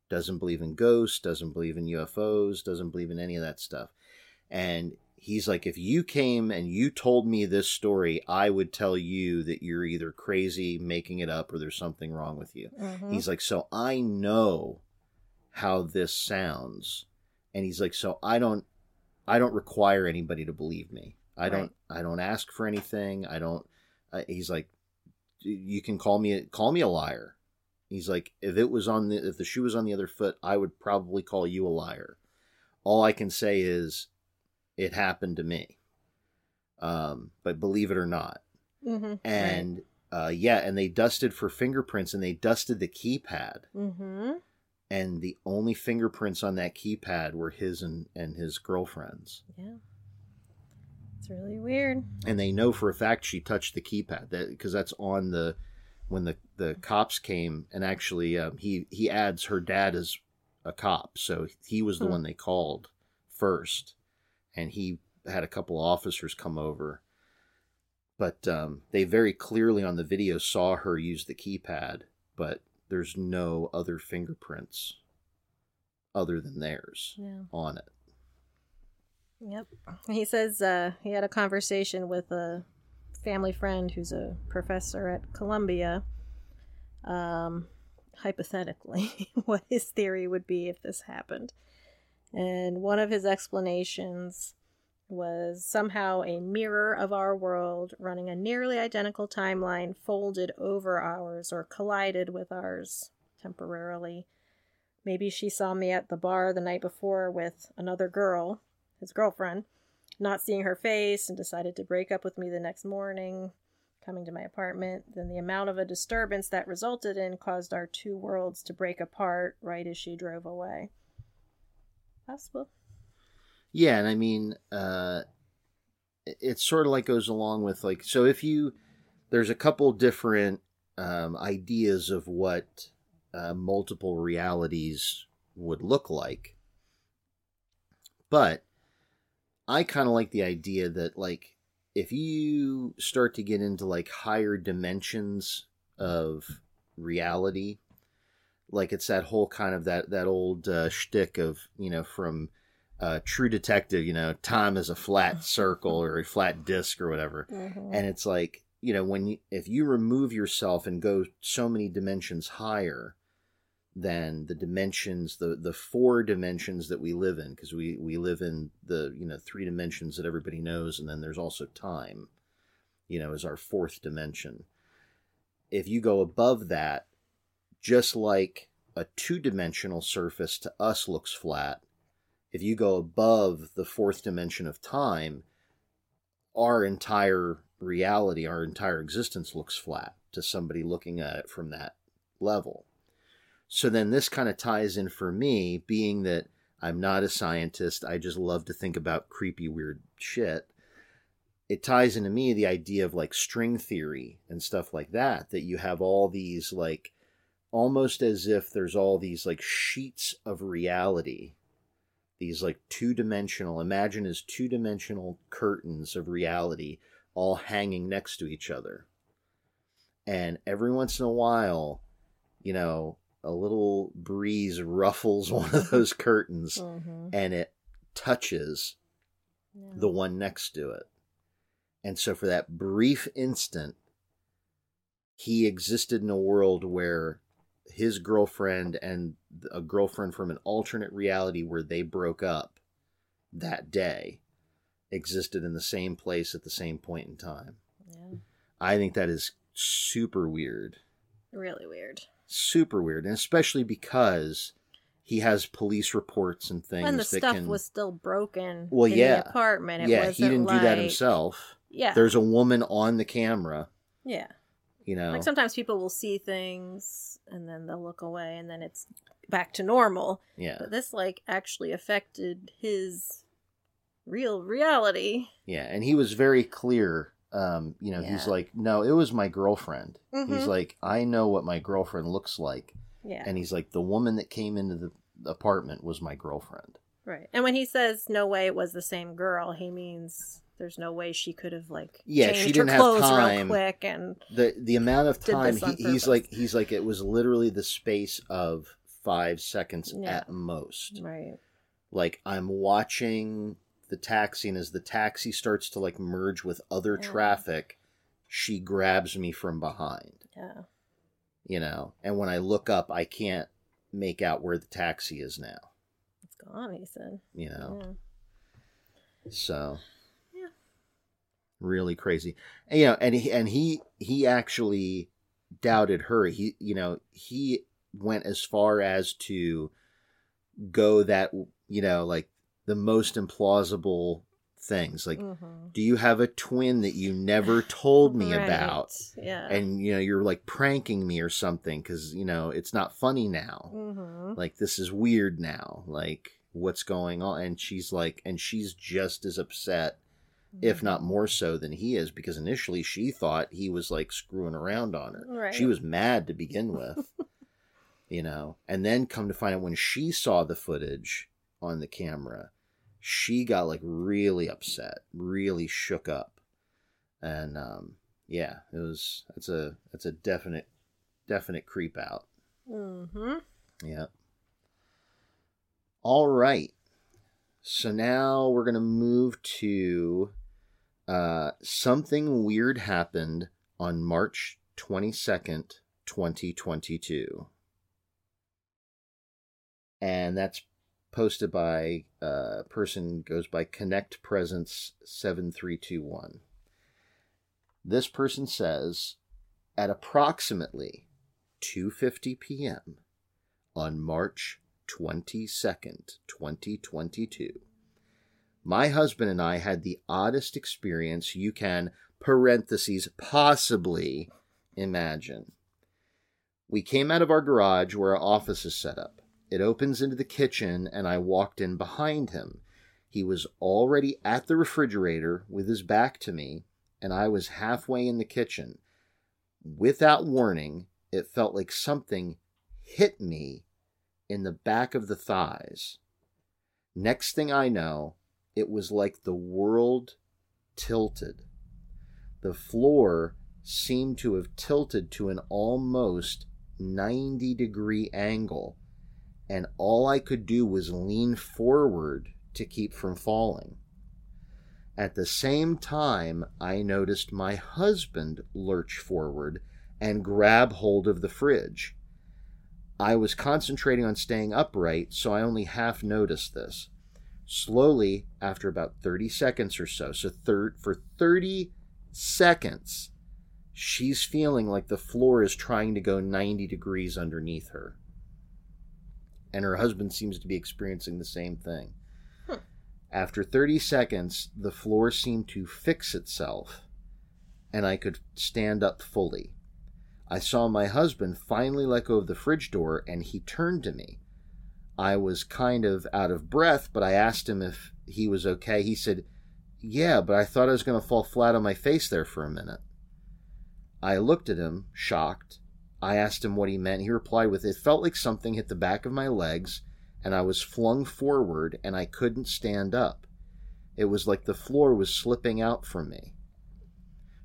Doesn't believe in ghosts, doesn't believe in UFOs, doesn't believe in any of that stuff. And he's like, if you came and you told me this story, I would tell you that you're either crazy, making it up, or there's something wrong with you. Mhm. He's like, so I know how this sounds, and he's like, so I don't, I don't require anybody to believe me. I don't, I don't ask for anything. I don't. Uh, he's like, you can call me, call me a liar. He's like, if it was on the, if the shoe was on the other foot, I would probably call you a liar. All I can say is, it happened to me. Um, but believe it or not, mm-hmm. and uh, yeah, and they dusted for fingerprints, and they dusted the keypad, Mm-hmm. and the only fingerprints on that keypad were his and, and his girlfriend's, Yeah. It's really weird. and they know for a fact she touched the keypad that because that's on the when the the cops came, and actually um, he he adds her dad is a cop, so he was the Hmm. one they called first, and he had a couple officers come over. But um, they very clearly on the video saw her use the keypad, but there's no other fingerprints other than theirs Yeah. on it. Yep. He says uh, he had a conversation with a family friend who's a professor at Columbia. Um, hypothetically, (laughs) what his theory would be if this happened. And one of his explanations was somehow a mirror of our world running a nearly identical timeline folded over ours or collided with ours temporarily. Maybe she saw me at the bar the night before with another girl, his girlfriend, not seeing her face and decided to break up with me the next morning, coming to my apartment. Then the amount of a disturbance that resulted in caused our two worlds to break apart right as she drove away. Possible. Yeah, and I mean, uh, it- sort of like goes along with like so if you there's a couple different um, ideas of what uh, multiple realities would look like, but I kind of like the idea that like if you start to get into like higher dimensions of reality, like it's that whole kind of that that old uh, shtick of you know from uh, True Detective, you know, time is a flat (laughs) circle or a flat disc or whatever. And it's like, you know, when you, if you remove yourself and go so many dimensions higher than the dimensions, the, the four dimensions that we live in, because we, we live in the, you know, three dimensions that everybody knows. And then there's also time, you know, is our fourth dimension. If you go above that, just like a two dimensional surface to us looks flat, if you go above the fourth dimension of time, our entire reality, our entire existence looks flat to somebody looking at it from that level. So then this kind of ties in for me, being that I'm not a scientist, I just love to think about creepy, weird shit. It ties into me the idea of like string theory and stuff like that, that you have all these like almost as if there's all these like sheets of reality these like two dimensional imagine as two dimensional curtains of reality all hanging next to each other and every once in a while you know, a little breeze ruffles (laughs) one of those curtains Mhm. and it touches Yeah. the one next to it. And so for that brief instant, he existed in a world where his girlfriend and a girlfriend from an alternate reality where they broke up that day existed in the same place at the same point in time. yeah. I think that is super weird. Really weird. Super weird. And especially because he has police reports and things and the stuff can was still broken Well, in yeah. the apartment. It yeah, he didn't do that himself. Yeah. There's a woman on the camera, yeah. you know. Like sometimes people will see things and then they'll look away and then it's back to normal. yeah. But this like actually affected his real reality. Yeah, and he was very clear. Um, you know, he's like, "No, it was my girlfriend." He's Mhm. like, "I know what my girlfriend looks like," Yeah. and he's like, "The woman that came into the apartment was my girlfriend." right. And when he says no way it was the same girl, he means there's no way she could have like Yeah, she changed didn't her have clothes time. real quick and the The amount of (laughs) time he, he's like, he's like, it was literally the space of five seconds Yeah. at most. right. Like I'm watching the taxi, and as the taxi starts to like merge with other Yeah. traffic, she grabs me from behind. Yeah. you know and when i look up i can't make out where the taxi is now It's gone, he said. you know Yeah. so Yeah. really crazy and, you know and he and he he actually doubted her he you know he went as far as to go that you know like the most implausible things like Mhm. do you have a twin that you never told me Right. about Yeah. and you know you're like pranking me or something because you know it's not funny now hmm like this is weird now like what's going on and she's like and she's just as upset if Mm-hmm. not more so than he is because initially she thought he was like screwing around on her Right. she was mad to begin with (laughs) you know and then come to find out when she saw the footage on the camera she got like really upset really shook up and um yeah it was it's a it's a definite definite creep out hmm yeah. All right. So now we're going to move to uh, something weird happened on March 22nd, 2022. And that's posted by uh, a person goes by Connect Presence 7321. This person says at approximately 2:50 p.m on March 22nd, 2022. My husband and I had the oddest experience you can, parentheses, possibly imagine. We came out of our garage where our office is set up. It opens into the kitchen, and I walked in behind him. He was already at the refrigerator with his back to me, and I was halfway in the kitchen. Without warning, it felt like something hit me in the back of the thighs. Next thing I know, it was like the world tilted. The floor seemed to have tilted to an almost 90 degree angle, and all I could do was lean forward to keep from falling. At the same time, I noticed my husband lurch forward and grab hold of the fridge. I was concentrating on staying upright, so I only half noticed this. Slowly, after about 30 seconds or so, so thir- for 30 seconds, she's feeling like the floor is trying to go 90 degrees underneath her. And her husband seems to be experiencing the same thing. After 30 seconds, the floor seemed to fix itself, and I could stand up fully. I saw my husband finally let go of the fridge door and he turned to me. I was kind of out of breath, but I asked him if he was okay. He said, Yeah, but I thought I was going to fall flat on my face there for a minute. I looked at him, shocked. I asked him what he meant. He replied with, It felt like something hit the back of my legs, and I was flung forward and I couldn't stand up. It was like the floor was slipping out from me.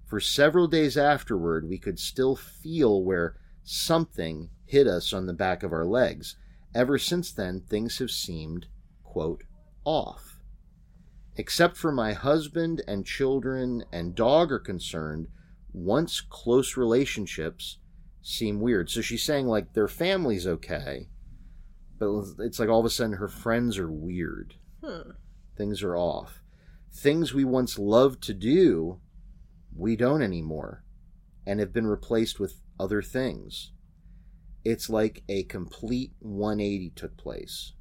For several days afterward, we could still feel where something hit us on the back of our legs. Ever since then, things have seemed, quote, off. Except for my husband and children and dog are concerned, once close relationships seem weird. So she's saying, like, their family's okay, but it's like all of a sudden her friends are weird. Hmm. Things are off. Things we once loved to do, we don't anymore, and have been replaced with other things. It's like a complete 180 took place.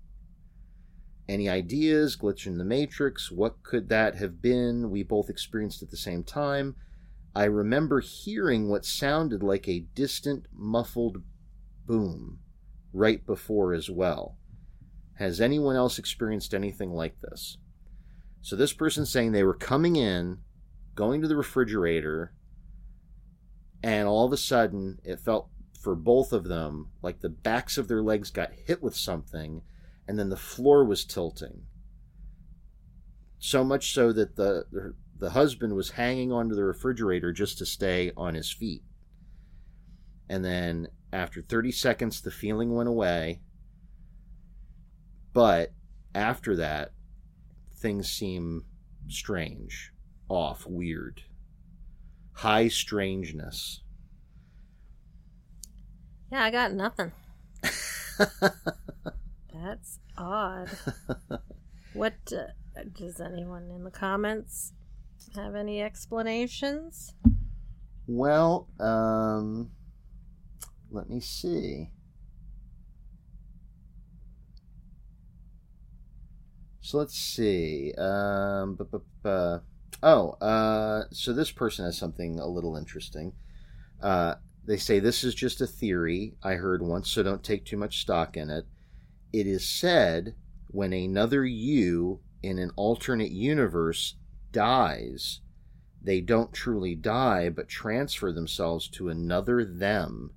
Any ideas? Glitch in the Matrix? What could that have been? We both experienced at the same time. I remember hearing what sounded like a distant, muffled boom right before as well. Has anyone else experienced anything like this? So, this person's saying they were coming in, going to the refrigerator, and all of a sudden it felt for both of them like the backs of their legs got hit with something and then the floor was tilting so much so that the the husband was hanging onto the refrigerator just to stay on his feet and then after 30 seconds the feeling went away but after that things seem strange off weird high strangeness Yeah, I got nothing. (laughs) That's odd. (laughs) What uh, does anyone in the comments have any explanations? Well, um, let me see. So let's see. Um, bu- bu- bu- oh, uh, so this person has something a little interesting. Uh, they say this is just a theory I heard once, so don't take too much stock in it. It is said when another you in an alternate universe dies, they don't truly die, but transfer themselves to another them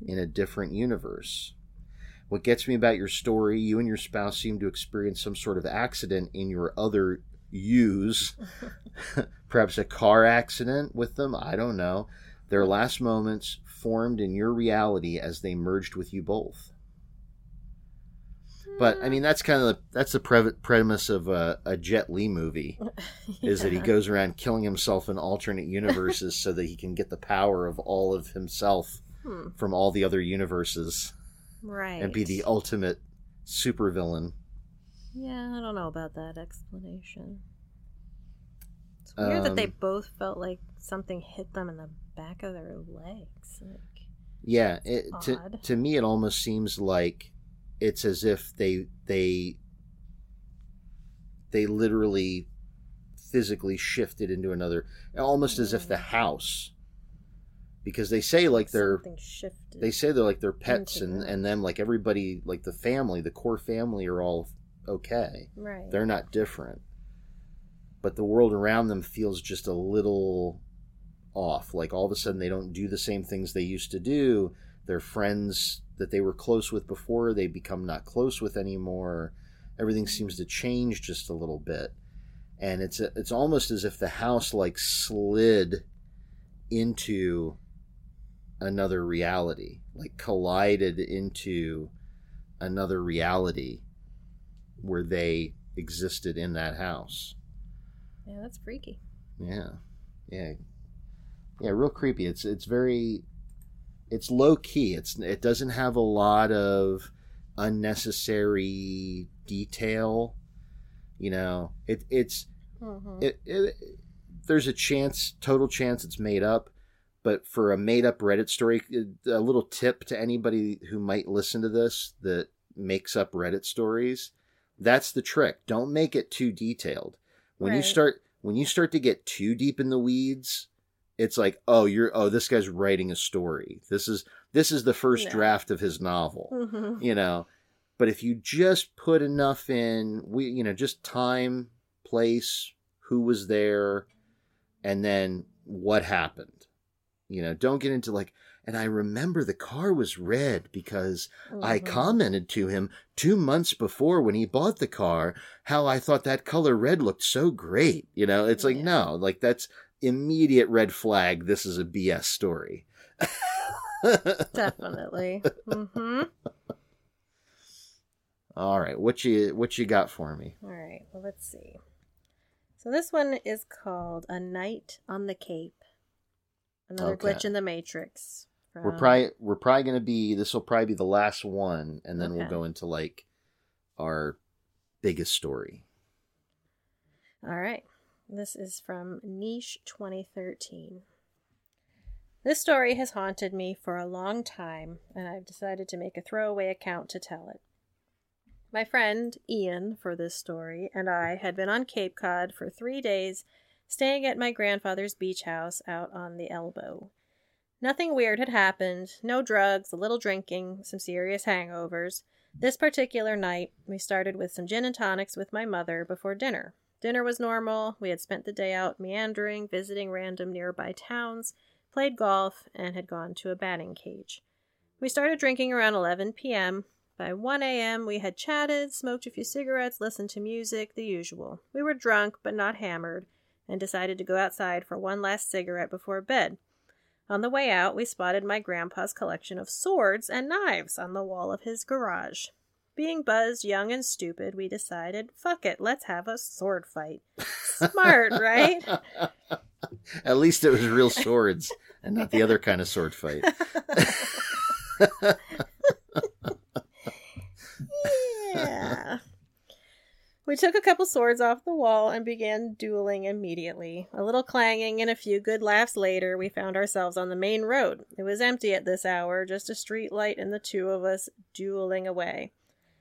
in a different universe. What gets me about your story, you and your spouse seem to experience some sort of accident in your other yous. (laughs) (laughs) Perhaps a car accident with them, I don't know. Their last moments formed in your reality as they merged with you both. But I mean, that's kind of the, that's the pre- premise of a, a Jet Li movie, (laughs) is that he goes around killing himself in alternate universes so that he can get the power of all of himself Hmm, from all the other universes right. and be the ultimate supervillain. Yeah, I don't know about that explanation. It's weird that they Um, both felt like something hit them in the back of their legs. Like, Yeah, it, to to me, it almost seems like it's as if they they they literally physically shifted into another, almost as if the house, because they say like they're shifted. they say they're like their pets and and them like everybody like the family, the core family are all okay. right. They're not different, but the world around them feels just a little off. Like all of a sudden, they don't do the same things they used to do. Their friends that they were close with before, they become not close with anymore. Everything seems to change just a little bit, and it's it's almost as if the house like slid into another reality, like collided into another reality where they existed in that house. yeah, that's freaky. Yeah, yeah, yeah. Real creepy. It's it's very, it's low key. It's it doesn't have a lot of unnecessary detail. You know, it it's Mhm. it, it there's a chance, total chance, it's made up. But for a made up Reddit story, a little tip to anybody who might listen to this that makes up Reddit stories, that's the trick. Don't make it too detailed. When you start when you start to get too deep in the weeds, it's like, oh, you're oh, this guy's writing a story. This is this is the first No. draft of his novel Mhm. you know but if you just put enough in we you know just time place who was there and then what happened you know don't get into like and i remember the car was red because i Mhm. commented to him two months before when he bought the car how i thought that color red looked so great you know it's like Yeah. no like that's immediate red flag this is a bs story (laughs) Definitely. hmm All right, what you what you got for me? All right, well, let's see. So this one is called A Night on the Cape. Another Okay. glitch in the Matrix. We're probably we're probably gonna be this will probably be the last one, and then we'll go into like our biggest story. All right. This is from Niche 2013. This story has haunted me for a long time, and I've decided to make a throwaway account to tell it. My friend Ian, for this story, and I had been on Cape Cod for three days, staying at my grandfather's beach house out on the Elbow. Nothing weird had happened no drugs, a little drinking, some serious hangovers. This particular night, we started with some gin and tonics with my mother before dinner. Dinner was normal. We had spent the day out meandering, visiting random nearby towns, played golf, and had gone to a batting cage. We started drinking around 11 p.m. By 1 a.m., we had chatted, smoked a few cigarettes, listened to music, the usual. We were drunk, but not hammered, and decided to go outside for one last cigarette before bed. On the way out, we spotted my grandpa's collection of swords and knives on the wall of his garage. Being buzzed, young, and stupid, we decided, fuck it, let's have a sword fight. Smart, right? (laughs) At least it was real swords and not the other kind of sword fight. (laughs) yeah. We took a couple swords off the wall and began dueling immediately. A little clanging and a few good laughs later, we found ourselves on the main road. It was empty at this hour, just a street light and the two of us dueling away.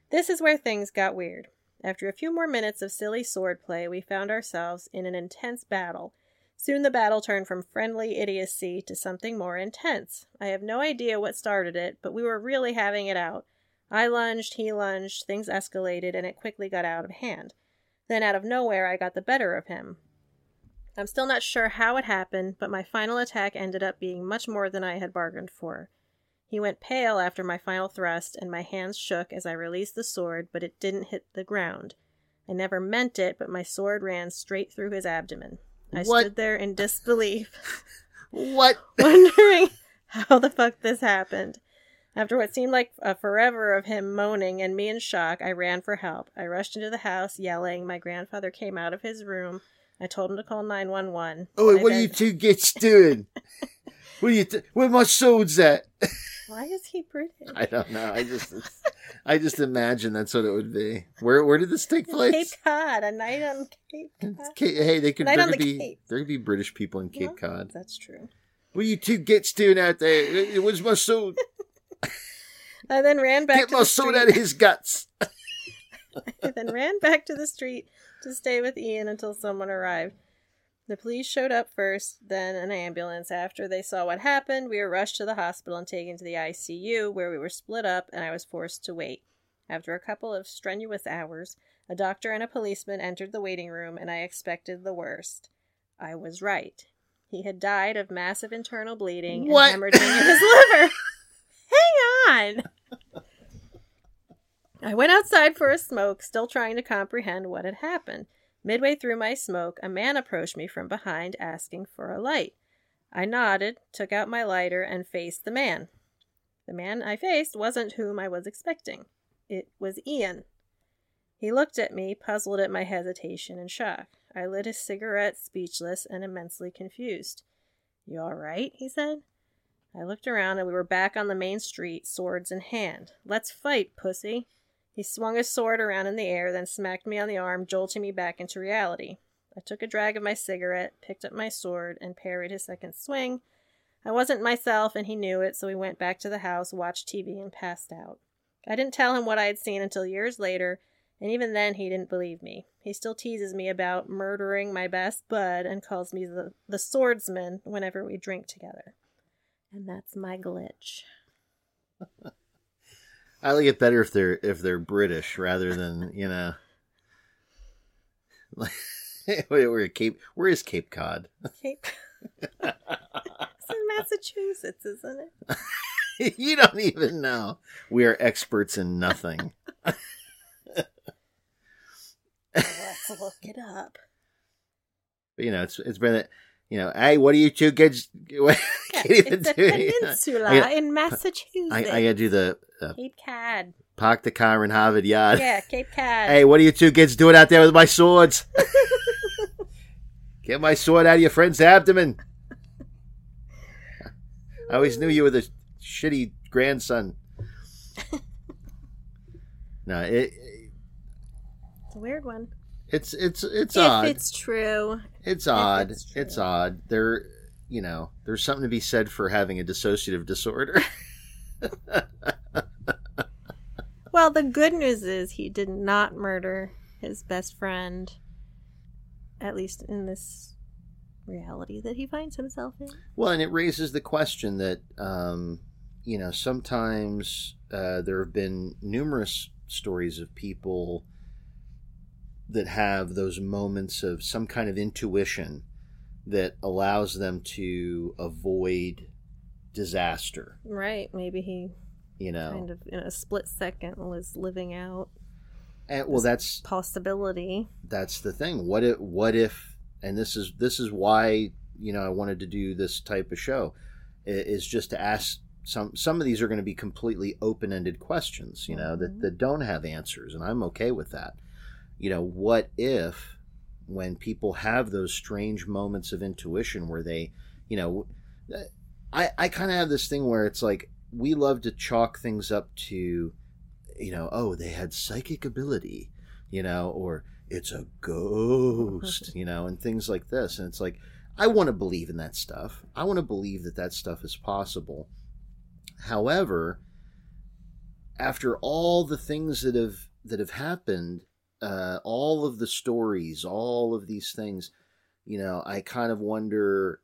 This is where things got weird. After a few more minutes of silly swordplay, we found ourselves in an intense battle. Soon the battle turned from friendly idiocy to something more intense. I have no idea what started it, but we were really having it out. I lunged, he lunged, things escalated, and it quickly got out of hand. Then, out of nowhere, I got the better of him. I'm still not sure how it happened, but my final attack ended up being much more than I had bargained for. He went pale after my final thrust, and my hands shook as I released the sword, but it didn't hit the ground. I never meant it, but my sword ran straight through his abdomen. I What? stood there in disbelief, (laughs) what? (laughs) wondering how the fuck this happened. After what seemed like a forever of him moaning and me in shock, I ran for help. I rushed into the house, yelling. My grandfather came out of his room. I told him to call 911. Oh, (laughs) what are you two gits doing? what are you? T- where my swords at? Why is he British? I don't know. I just, I just imagine that's what it would be. Where, where did this take place? Cape Cod, a night on Cape Cod. It's Ca- hey, they could there could the be Cape. there could be British people in Cape Yeah, Cod. That's true. What are you two gits doing out there? It was my sword. (laughs) I then ran back Get to my the sword out of his guts. (laughs) I then ran back to the street to stay with Ian until someone arrived. The police showed up first, then an ambulance. After they saw what happened, we were rushed to the hospital and taken to the ICU, where we were split up and I was forced to wait. After a couple of strenuous hours, a doctor and a policeman entered the waiting room, and I expected the worst. I was right. He had died of massive internal bleeding What? and hemorrhaging in his liver. (laughs) Hang on! I went outside for a smoke, still trying to comprehend what had happened. Midway through my smoke, a man approached me from behind asking for a light. I nodded, took out my lighter, and faced the man. The man I faced wasn't whom I was expecting. It was Ian. He looked at me, puzzled at my hesitation and shock. I lit his cigarette, speechless and immensely confused. You all right? he said. I looked around and we were back on the main street, swords in hand. Let's fight, pussy. He swung his sword around in the air, then smacked me on the arm, jolting me back into reality. I took a drag of my cigarette, picked up my sword, and parried his second swing. I wasn't myself, and he knew it, so we went back to the house, watched TV, and passed out. I didn't tell him what I had seen until years later, and even then he didn't believe me. He still teases me about murdering my best bud and calls me the, the swordsman whenever we drink together. And that's my glitch. (laughs) I like it better if they're if they're British rather than you know. (laughs) Like, where Cape? Where is Cape Cod? Cape. it's in Massachusetts, isn't it? (laughs) you don't even know. We are experts in nothing. (laughs) Let's look it up. But, you know, it's it's been You know, hey, what are you two kids? (laughs) Yeah, can't even it's do it. (laughs) peninsula I gotta- in Massachusetts. I, I gotta do the uh, Cape Cod. park the car in Harvard Yard. Yeah, Cape Cod. Hey, what are you two kids doing out there with my swords? (laughs) Get my sword out of your friend's abdomen. I always knew you were the shitty grandson. No, it, It's a weird one. It's it's it's if odd. it's true. It's odd. it's It's, odd. There, you know, there's something to be said for having a dissociative disorder. (laughs) Well, the good news is he did not murder his best friend, at least in this reality that he finds himself in. well, and it raises the question that, um, you know, sometimes uh, there have been numerous stories of people that have those moments of some kind of intuition that allows them to avoid disaster. Right. Maybe he You know, kind of, in a split second, was living out and, well, that's possibility. that's the thing what if what if and this is this is why you know i wanted to do this type of show is just to ask some some of these are going to be completely open-ended questions you know that, Mhm. that don't have answers and i'm okay with that you know what if when people have those strange moments of intuition where they you know i i kind of have this thing where it's like we love to chalk things up to you know oh they had psychic ability you know or it's a ghost (laughs) you know and things like this. And it's like i want to believe in that stuff. I want to believe that that stuff is possible. However after all the things that have that have happened uh, all of the stories all of these things you know i kind of wonder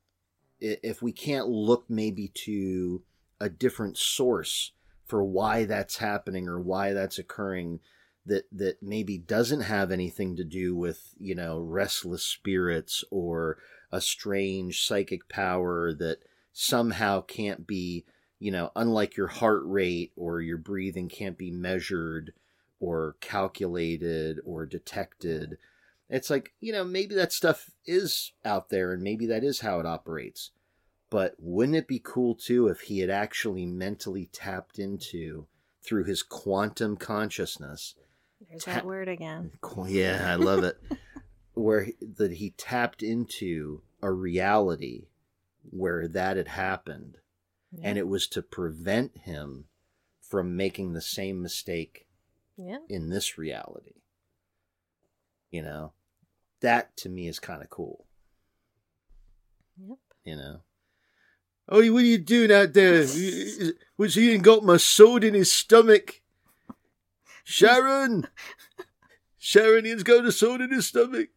if we can't look maybe to a different source for why that's happening or why that's occurring that that maybe doesn't have anything to do with you know restless spirits or a strange psychic power that somehow can't be you know unlike your heart rate or your breathing can't be measured or calculated or detected it's like you know maybe that stuff is out there and maybe that is how it operates but wouldn't it be cool too if he had actually mentally tapped into through his quantum consciousness There's Ta- that word again. (laughs) Yeah, I love it. (laughs) where he- that he tapped into a reality where that had happened, and it was to prevent him from making the same mistake Yeah. in this reality. You know, that to me is kind of cool. Yep. You know. Oh, what are you doing out there? (laughs) Was he ain't got my sword in his stomach? Sharon! (laughs) Sharon, he's got a sword in his stomach.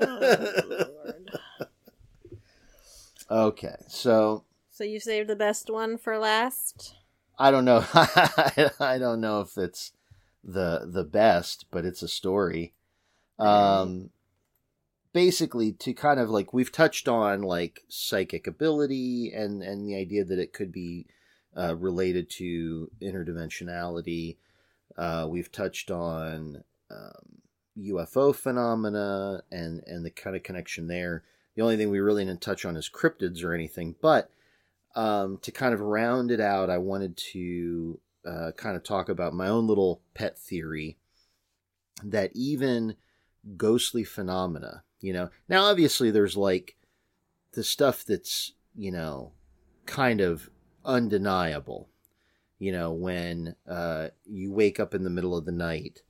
Oh, Lord. (laughs) Okay, so So you saved the best one for last? I don't know. (laughs) I don't know if it's the the best, but it's a story. Um, basically, to kind of like we've touched on like psychic ability and and the idea that it could be uh, related to interdimensionality. Uh, we've touched on um, UFO phenomena and and the kind of connection there. The only thing we really didn't touch on is cryptids or anything, but um, to kind of round it out, I wanted to uh, kind of talk about my own little pet theory that even ghostly phenomena, you know, now obviously there's like the stuff that's, you know, kind of undeniable, you know, when uh, you wake up in the middle of the night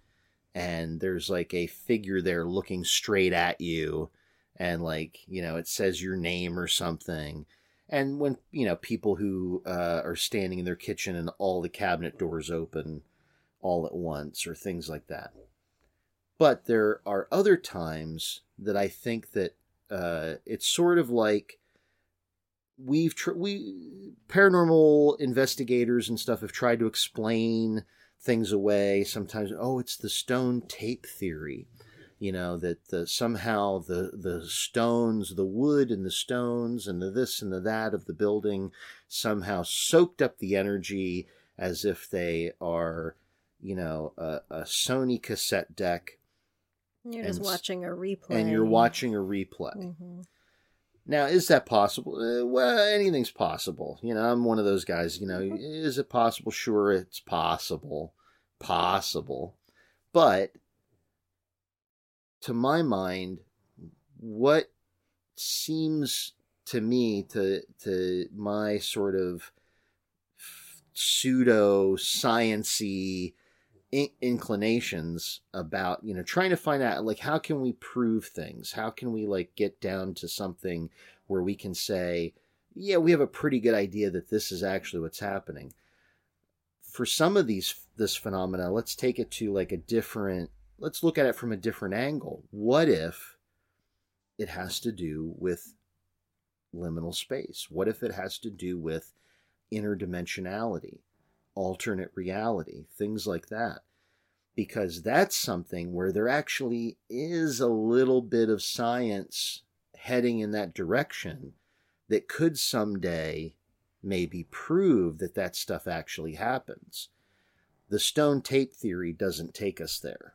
and there's like a figure there looking straight at you and like, you know, it says your name or something and when you know people who uh, are standing in their kitchen and all the cabinet doors open all at once or things like that. But there are other times that i think that uh, it's sort of like we've tr- we paranormal investigators and stuff have tried to explain things away. Sometimes oh it's the stone tape theory you know that the somehow the the stones the wood and the stones and the this and the that of the building somehow soaked up the energy as if they are you know a, a sony cassette deck You're just And s- watching a replay. and you're watching a replay. Mhm. Now, is that possible? Uh, well, anything's possible. You know, I'm one of those guys. You know, is it possible? Sure, it's possible. Possible. But to my mind, what seems to me to to my sort of pseudo sciency inclinations about you know trying to find out like how can we prove things? How can we like get down to something where we can say yeah we have a pretty good idea that this is actually what's happening. For some of these this phenomena let's take it to like a different let's look at it from a different angle what if it has to do with liminal space what if it has to do with interdimensionality alternate reality, things like that. Because that's something where there actually is a little bit of science heading in that direction that could someday maybe prove that that stuff actually happens. The stone tape theory doesn't take us there.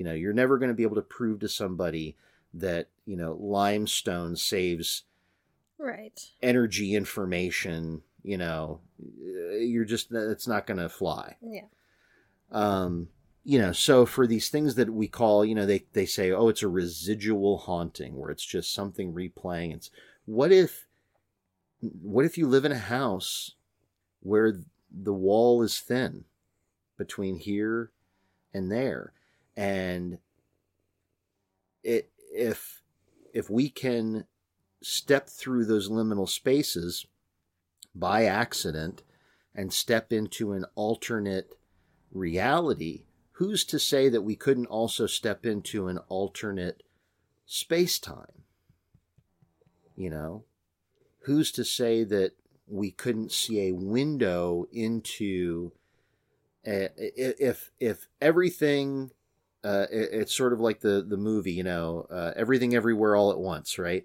You know, you're never going to be able to prove to somebody that, you know, limestone saves Right. energy information you know you're just it's not going to fly Yeah. um you know so for these things that we call you know they they say oh it's a residual haunting where it's just something replaying it's what if what if you live in a house where the wall is thin between here and there and it if if we can step through those liminal spaces by accident and step into an alternate reality, who's to say that we couldn't also step into an alternate space time? You know, who's to say that we couldn't see a window into uh, if if everything uh, it, it's sort of like the the movie you know uh, everything everywhere all at once right?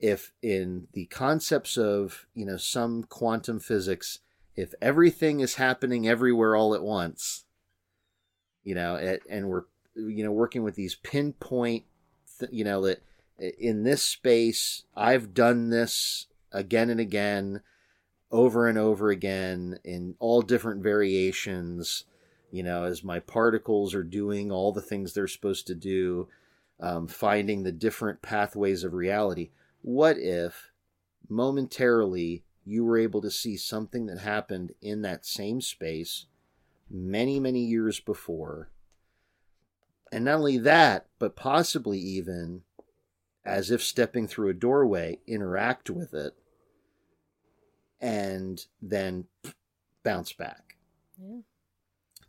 If in the concepts of you know some quantum physics if everything is happening everywhere all at once you know it, and we're you know working with these pinpoint th- you know that in this space i've done this again and again over and over again in all different variations you know as my particles are doing all the things they're supposed to do um, finding the different pathways of reality what if momentarily you were able to see something that happened in that same space many, many years before? And not only that, but possibly even as if stepping through a doorway, interact with it, and then bounce back Yeah.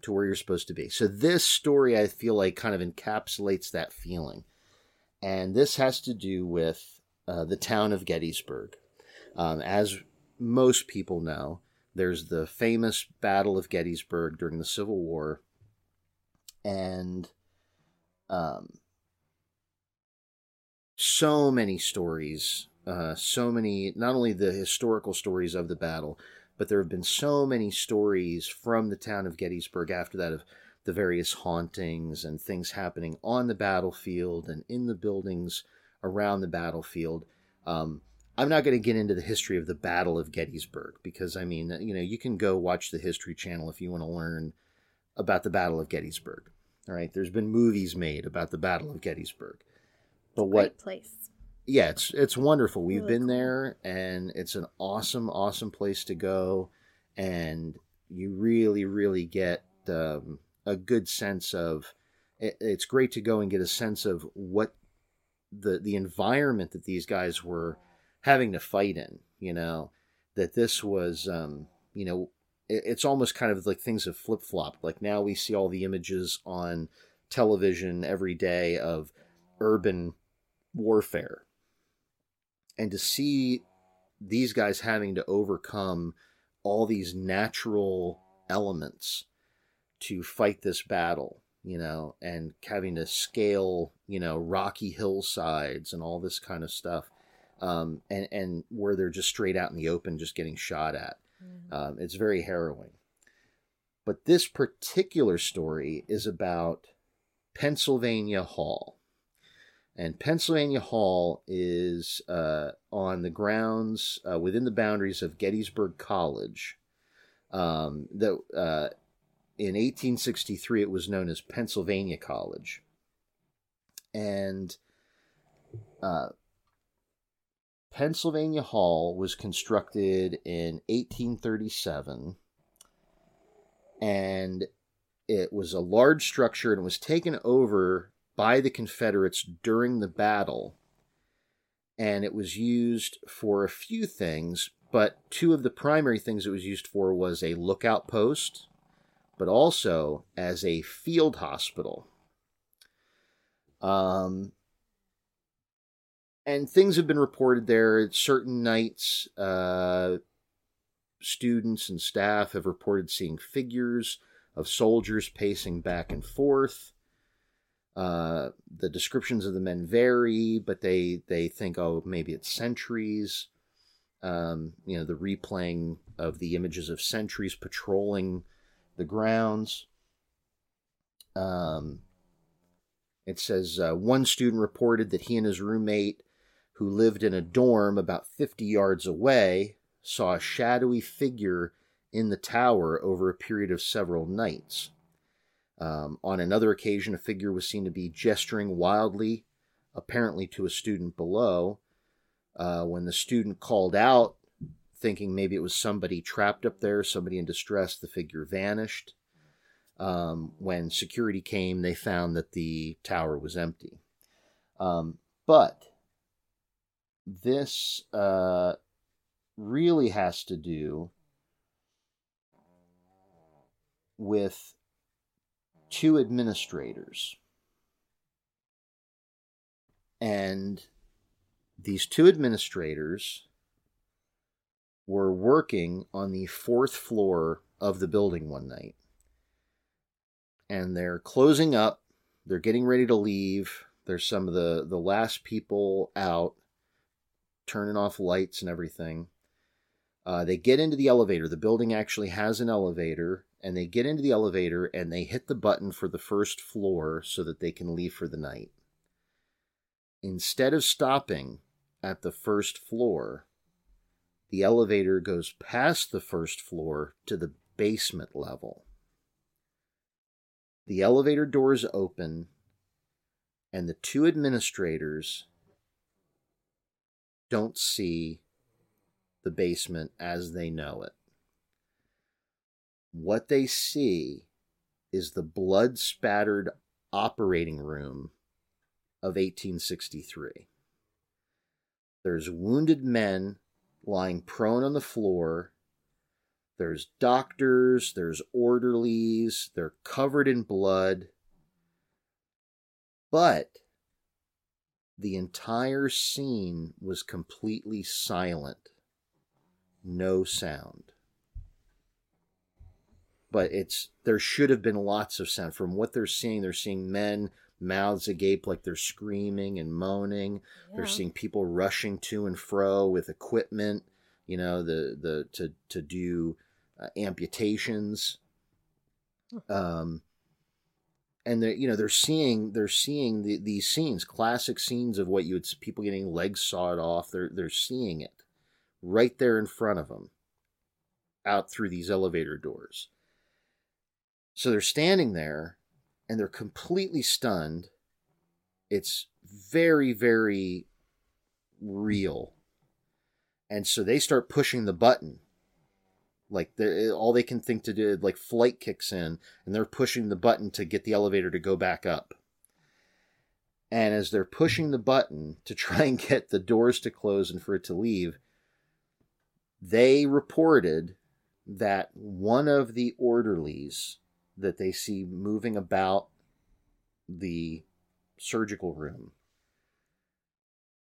To where you're supposed to be. So, this story, I feel like, kind of encapsulates that feeling. And this has to do with uh, the town of Gettysburg. Um, as most people know, there's the famous Battle of Gettysburg during the Civil War, and um, so many stories, uh, so many, not only the historical stories of the battle, but there have been so many stories from the town of Gettysburg after that of the various hauntings and things happening on the battlefield and in the buildings around the battlefield. Um, I'm not going to get into the history of the Battle of Gettysburg because, I mean, you know, you can go watch the History Channel if you want to learn about the Battle of Gettysburg. All right, there's been movies made about the Battle of Gettysburg. But what Great place. Yeah, it's it's wonderful. We've Really been cool. there, and it's an awesome, awesome place to go, and you really, really get um, a good sense of. It, it's great to go and get a sense of what the the environment that these guys were having to fight in. You know, that this was, um, you know, it, it's almost kind of like things have flip flopped. Like now we see all the images on television every day of urban warfare and to see these guys having to overcome all these natural elements to fight this battle you know and having to scale you know rocky hillsides and all this kind of stuff um, and and where they're just straight out in the open just getting shot at um, it's very harrowing but this particular story is about Pennsylvania Hall. And Pennsylvania Hall is uh, on the grounds uh, within the boundaries of Gettysburg College. Um, that uh, in 1863 it was known as Pennsylvania College, and uh, Pennsylvania Hall was constructed in 1837, and it was a large structure and was taken over by the Confederates during the battle. And it was used for a few things, but two of the primary things it was used for was a lookout post, but also as a field hospital. Um, and things have been reported there certain nights. Uh, students and staff have reported seeing figures of soldiers pacing back and forth. Uh, the descriptions of the men vary, but they they think, oh, maybe it's sentries. Um, you know, the replaying of the images of sentries patrolling the grounds. Um, it says uh, one student reported that he and his roommate, who lived in a dorm about 50 yards away, saw a shadowy figure in the tower over a period of several nights. Um, on another occasion, a figure was seen to be gesturing wildly, apparently to a student below. Uh, when the student called out, thinking maybe it was somebody trapped up there, somebody in distress, the figure vanished. Um, when security came, they found that the tower was empty. Um, but this uh, really has to do with two administrators. And these two administrators were working on the fourth floor of the building one night. And they're closing up, they're getting ready to leave. There's some of the, the last people out, turning off lights and everything. Uh, they get into the elevator. The building actually has an elevator, and they get into the elevator and they hit the button for the first floor so that they can leave for the night. Instead of stopping at the first floor, the elevator goes past the first floor to the basement level. The elevator doors open, and the two administrators don't see the basement as they know it what they see is the blood spattered operating room of 1863. There's wounded men lying prone on the floor. There's doctors, there's orderlies, they're covered in blood. But the entire scene was completely silent. No sound but it's there should have been lots of sound. From what they're seeing they're seeing men mouths agape like they're screaming and moaning. Yeah. they're seeing people rushing to and fro with equipment you know the the to to do uh, amputations. Um and they're you know they're seeing they're seeing the, these scenes classic scenes of what you would people getting legs sawed off. They're they're seeing it right there in front of them out through these elevator doors so they're standing there and they're completely stunned. It's very, very real. And so they start pushing the button. Like all they can think to do, like flight kicks in, and they're pushing the button to get the elevator to go back up. And as they're pushing the button to try and get the doors to close and for it to leave, they reported that one of the orderlies that they see moving about the surgical room.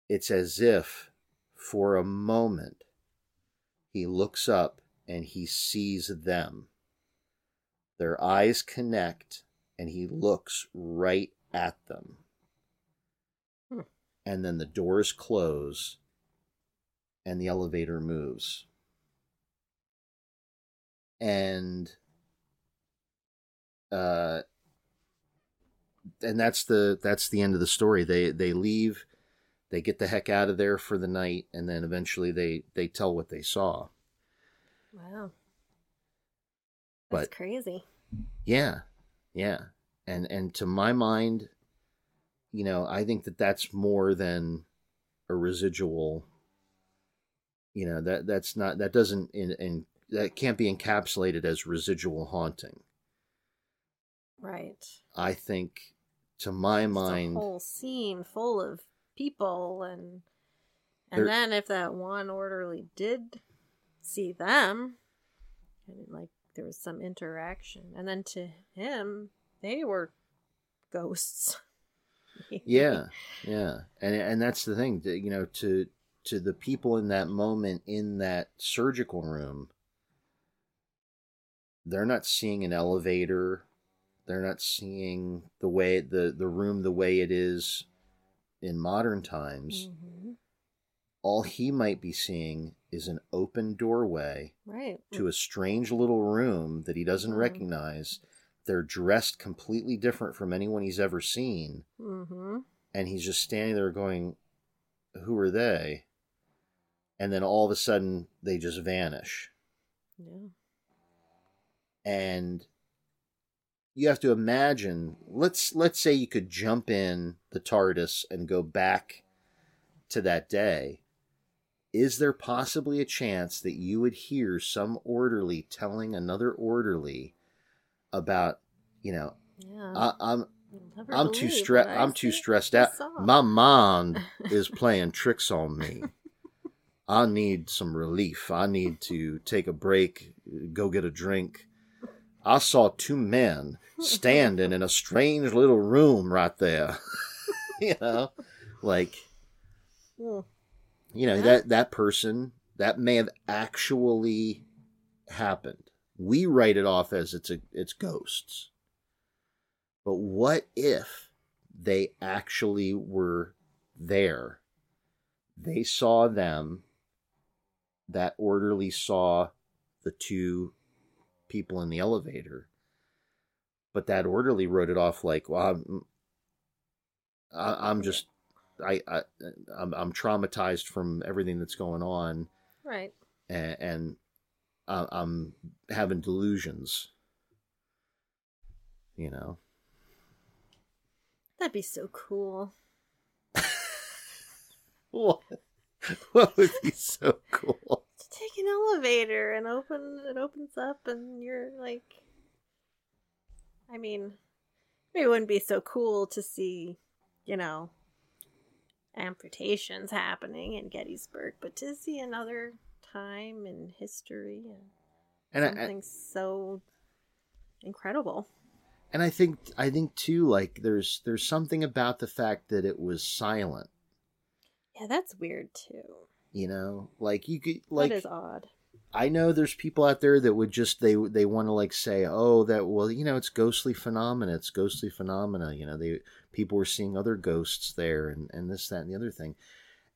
It's as if for a moment he looks up and he sees them. Their eyes connect and he looks right at them. Hmm. And then the doors close and the elevator moves. And uh, and that's the that's the end of the story. They they leave, they get the heck out of there for the night, and then eventually they they tell what they saw. Wow. That's But- crazy. Yeah, yeah, and and to my mind, you know, I think that that's more than a residual. You know that that's not that doesn't in, in that can't be encapsulated as residual haunting. Right. I think, to my Just mind, a whole scene full of people and and There- then if that one orderly did see them and like there was some interaction. And then to him they were ghosts. (laughs) Yeah yeah. And and that's the thing that, you know to to the people in that moment in that surgical room they're not seeing an elevator they're not seeing the way the the room the way it is in modern times Mhm. all he might be seeing is an open doorway right to a strange little room that he doesn't Mm. recognize they're dressed completely different from anyone he's ever seen mm-hmm. and he's just standing there going, Who are they? And then all of a sudden they just vanish. yeah And you have to imagine let's let's say you could jump in the TARDIS and go back to that day. Is there possibly a chance that you would hear some orderly telling another orderly about, you know, yeah I, I'm You'll never I'm too stressed. I'm too stressed out. My mind (laughs) is playing tricks on me. I need some relief. I need to take a break, go get a drink. I saw two men standing in a strange little room right there. (laughs) you know, like you know that that person that may have actually happened. We write it off as it's a it's ghosts. But what if they actually were there? They saw them. That orderly saw the two people in the elevator. But that orderly wrote it off like, well, I'm, I, I'm just, I, I, I'm, I'm traumatized from everything that's going on, right and, and I, I'm having delusions. You know, that'd be so cool (laughs) what? What would be so cool? Take an elevator and open it opens up and you're like I mean maybe it wouldn't be so cool to see, you know, amputations happening in Gettysburg, but to see another time in history and And I, something so incredible. and I think I think too, like there's there's something about the fact that it was silent. Yeah, that's weird too. You know, like you could like that is odd. I know there's people out there that would just they they want to like say, oh, that well, you know, it's ghostly phenomena. It's ghostly phenomena. You know, they people were seeing other ghosts there, and and this, that, and the other thing.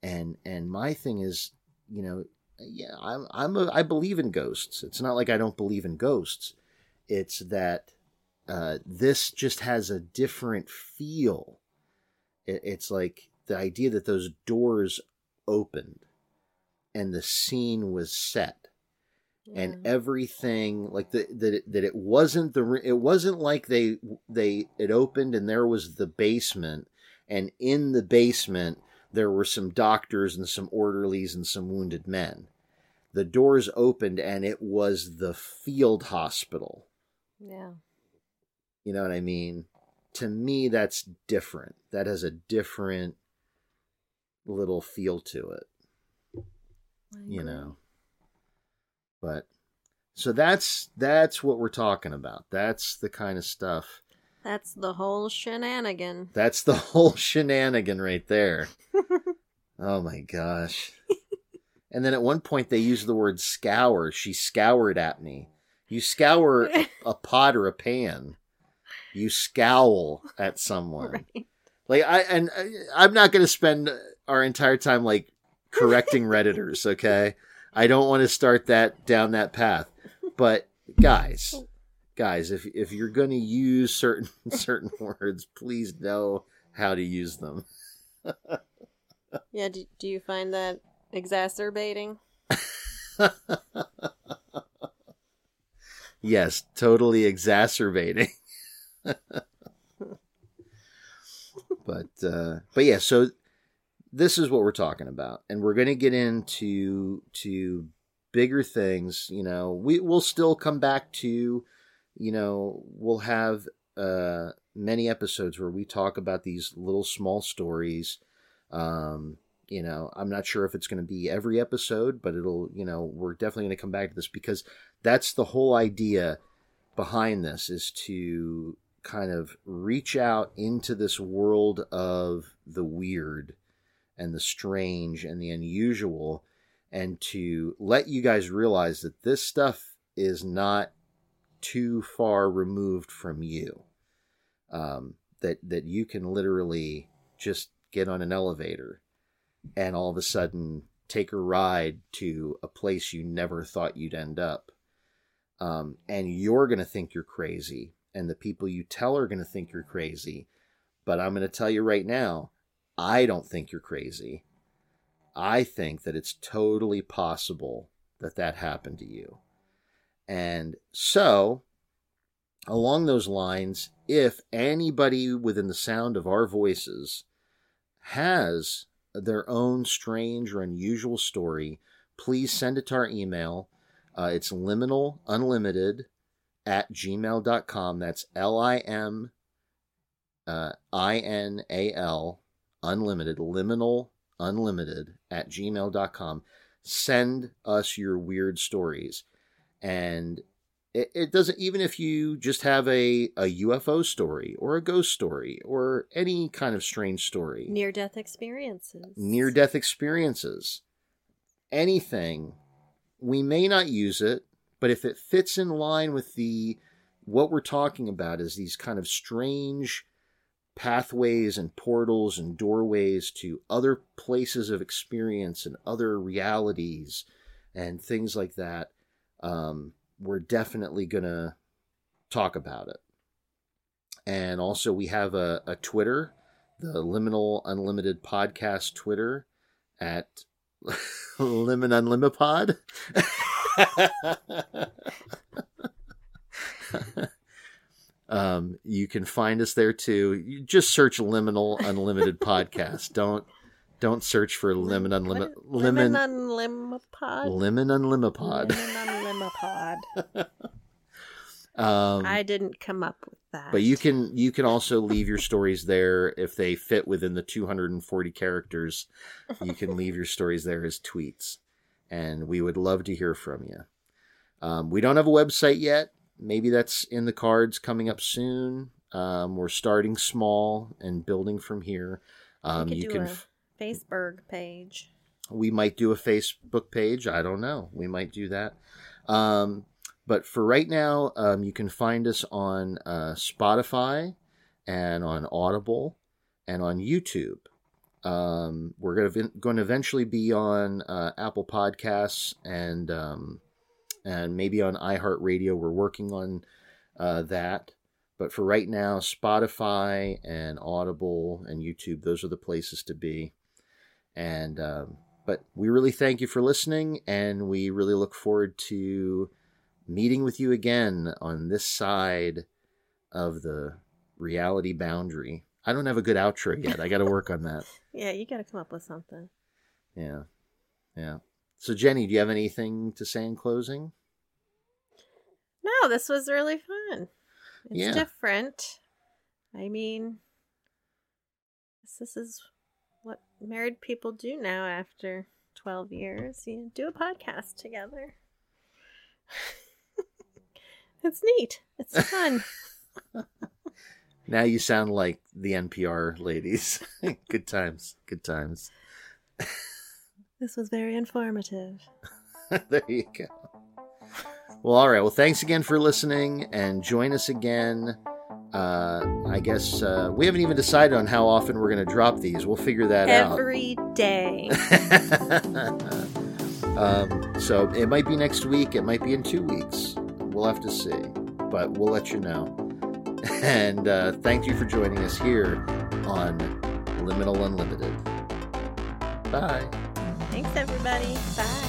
And and my thing is, you know, yeah, I'm I'm a, I believe in ghosts. It's not like I don't believe in ghosts. It's that uh, this just has a different feel. It, it's like the idea that those doors opened and the scene was set. And everything like the, that it, that it wasn't the it wasn't like they they it opened and there was the basement. And in the basement there were some doctors and some orderlies and some wounded men. The doors opened and it was the field hospital. Yeah. you know what i mean? To me that's different. That has a different little feel to it you know. But so that's that's what we're talking about. That's the kind of stuff That's the whole shenanigan. that's the (laughs) whole shenanigan right there. (laughs) Oh my gosh. And then at one point they use the word scour. She scoured at me. You scour a, (laughs) a pot or a pan. You scowl at someone. Right. like i and I, i'm not going to spend our entire time like correcting redditors okay i don't want to start that down that path but guys guys, if if you're going to use certain (laughs) certain words, please know how to use them. Yeah, do, do you find that exacerbating? yes, totally exacerbating. (laughs) but uh, but yeah, so this is what we're talking about, and we're going to get into to bigger things. You know, we will still come back to, you know, we'll have uh, many episodes where we talk about these little small stories. Um, you know, I'm not sure if it's going to be every episode, but it'll, you know, we're definitely going to come back to this because that's the whole idea behind this is to kind of reach out into this world of the weird and the strange and the unusual and to let you guys realize that this stuff is not too far removed from you. Um, that that you can literally just get on an elevator and all of a sudden take a ride to a place you never thought you'd end up. Um, and you're going to think you're crazy, and the people you tell are going to think you're crazy. But I'm going to tell you right now, I don't think you're crazy. I think that it's totally possible that that happened to you. And so, along those lines, if anybody within the sound of our voices has their own strange or unusual story, please send it to our email. Uh, it's liminal unlimited at gmail.com. That's L I M uh, I N A L unlimited, liminal unlimited at gmail.com. Send us your weird stories. And it, it, doesn't, even if you just have a, a UFO story or a ghost story or any kind of strange story, Near death experiences. near death experiences, anything, we may not use it, but if it fits in line with the what we're talking about is these kind of strange pathways and portals and doorways to other places of experience and other realities and things like that, um, we're definitely going to talk about it. And also, we have a, a Twitter, the Liminal Unlimited Podcast Twitter at (laughs) Lemon Unlimipod. (laughs) um, you can find us there too. You just search Liminal Unlimited (laughs) Podcast. Don't don't search for Lemon Unlimited Lemon Lemon Unlimipod. Lemon Unlimipod. Lemon Unlimipod. (laughs) Um, I didn't come up with that. but you can you can also leave your stories there if they fit within the 240 characters. You can leave your stories there as tweets, and we would love to hear from you. Um, we don't have a website yet. Maybe that's in the cards coming up soon. Um, we're starting small and building from here. Um, you do can. f- Facebook page. we might do a Facebook page. I don't know. We might do that. Um, but for right now, um, you can find us on uh, Spotify and on Audible and on YouTube. Um, we're going to going to eventually be on uh, Apple Podcasts and um, and maybe on iHeartRadio. We're working on uh, that. But for right now, Spotify and Audible and YouTube, those are the places to be. And um, but we really thank you for listening, and we really look forward to meeting with you again on this side of the reality boundary. I don't have a good outro yet. I got to work on that. (laughs) Yeah, you got to come up with something. Yeah, yeah. So Jenny, do you have anything to say in closing? No, this was really fun. It's Yeah. different. I mean, this- is what married people do now after 12 years. You do a podcast together. (laughs) it's neat. It's fun. (laughs) Now you sound like the NPR ladies. (laughs) good times, good times. This was very informative. (laughs) there you go. Well, all right. Well, thanks again for listening, and join us again. Uh, I guess uh, we haven't even decided on how often we're going to drop these. We'll figure that out. Every day. (laughs) um, so it might be next week. It might be in two weeks. We'll have to see. but we'll let you know. (laughs) And uh, thank you for joining us here on Liminal Unlimited. Bye. Thanks, everybody. Bye.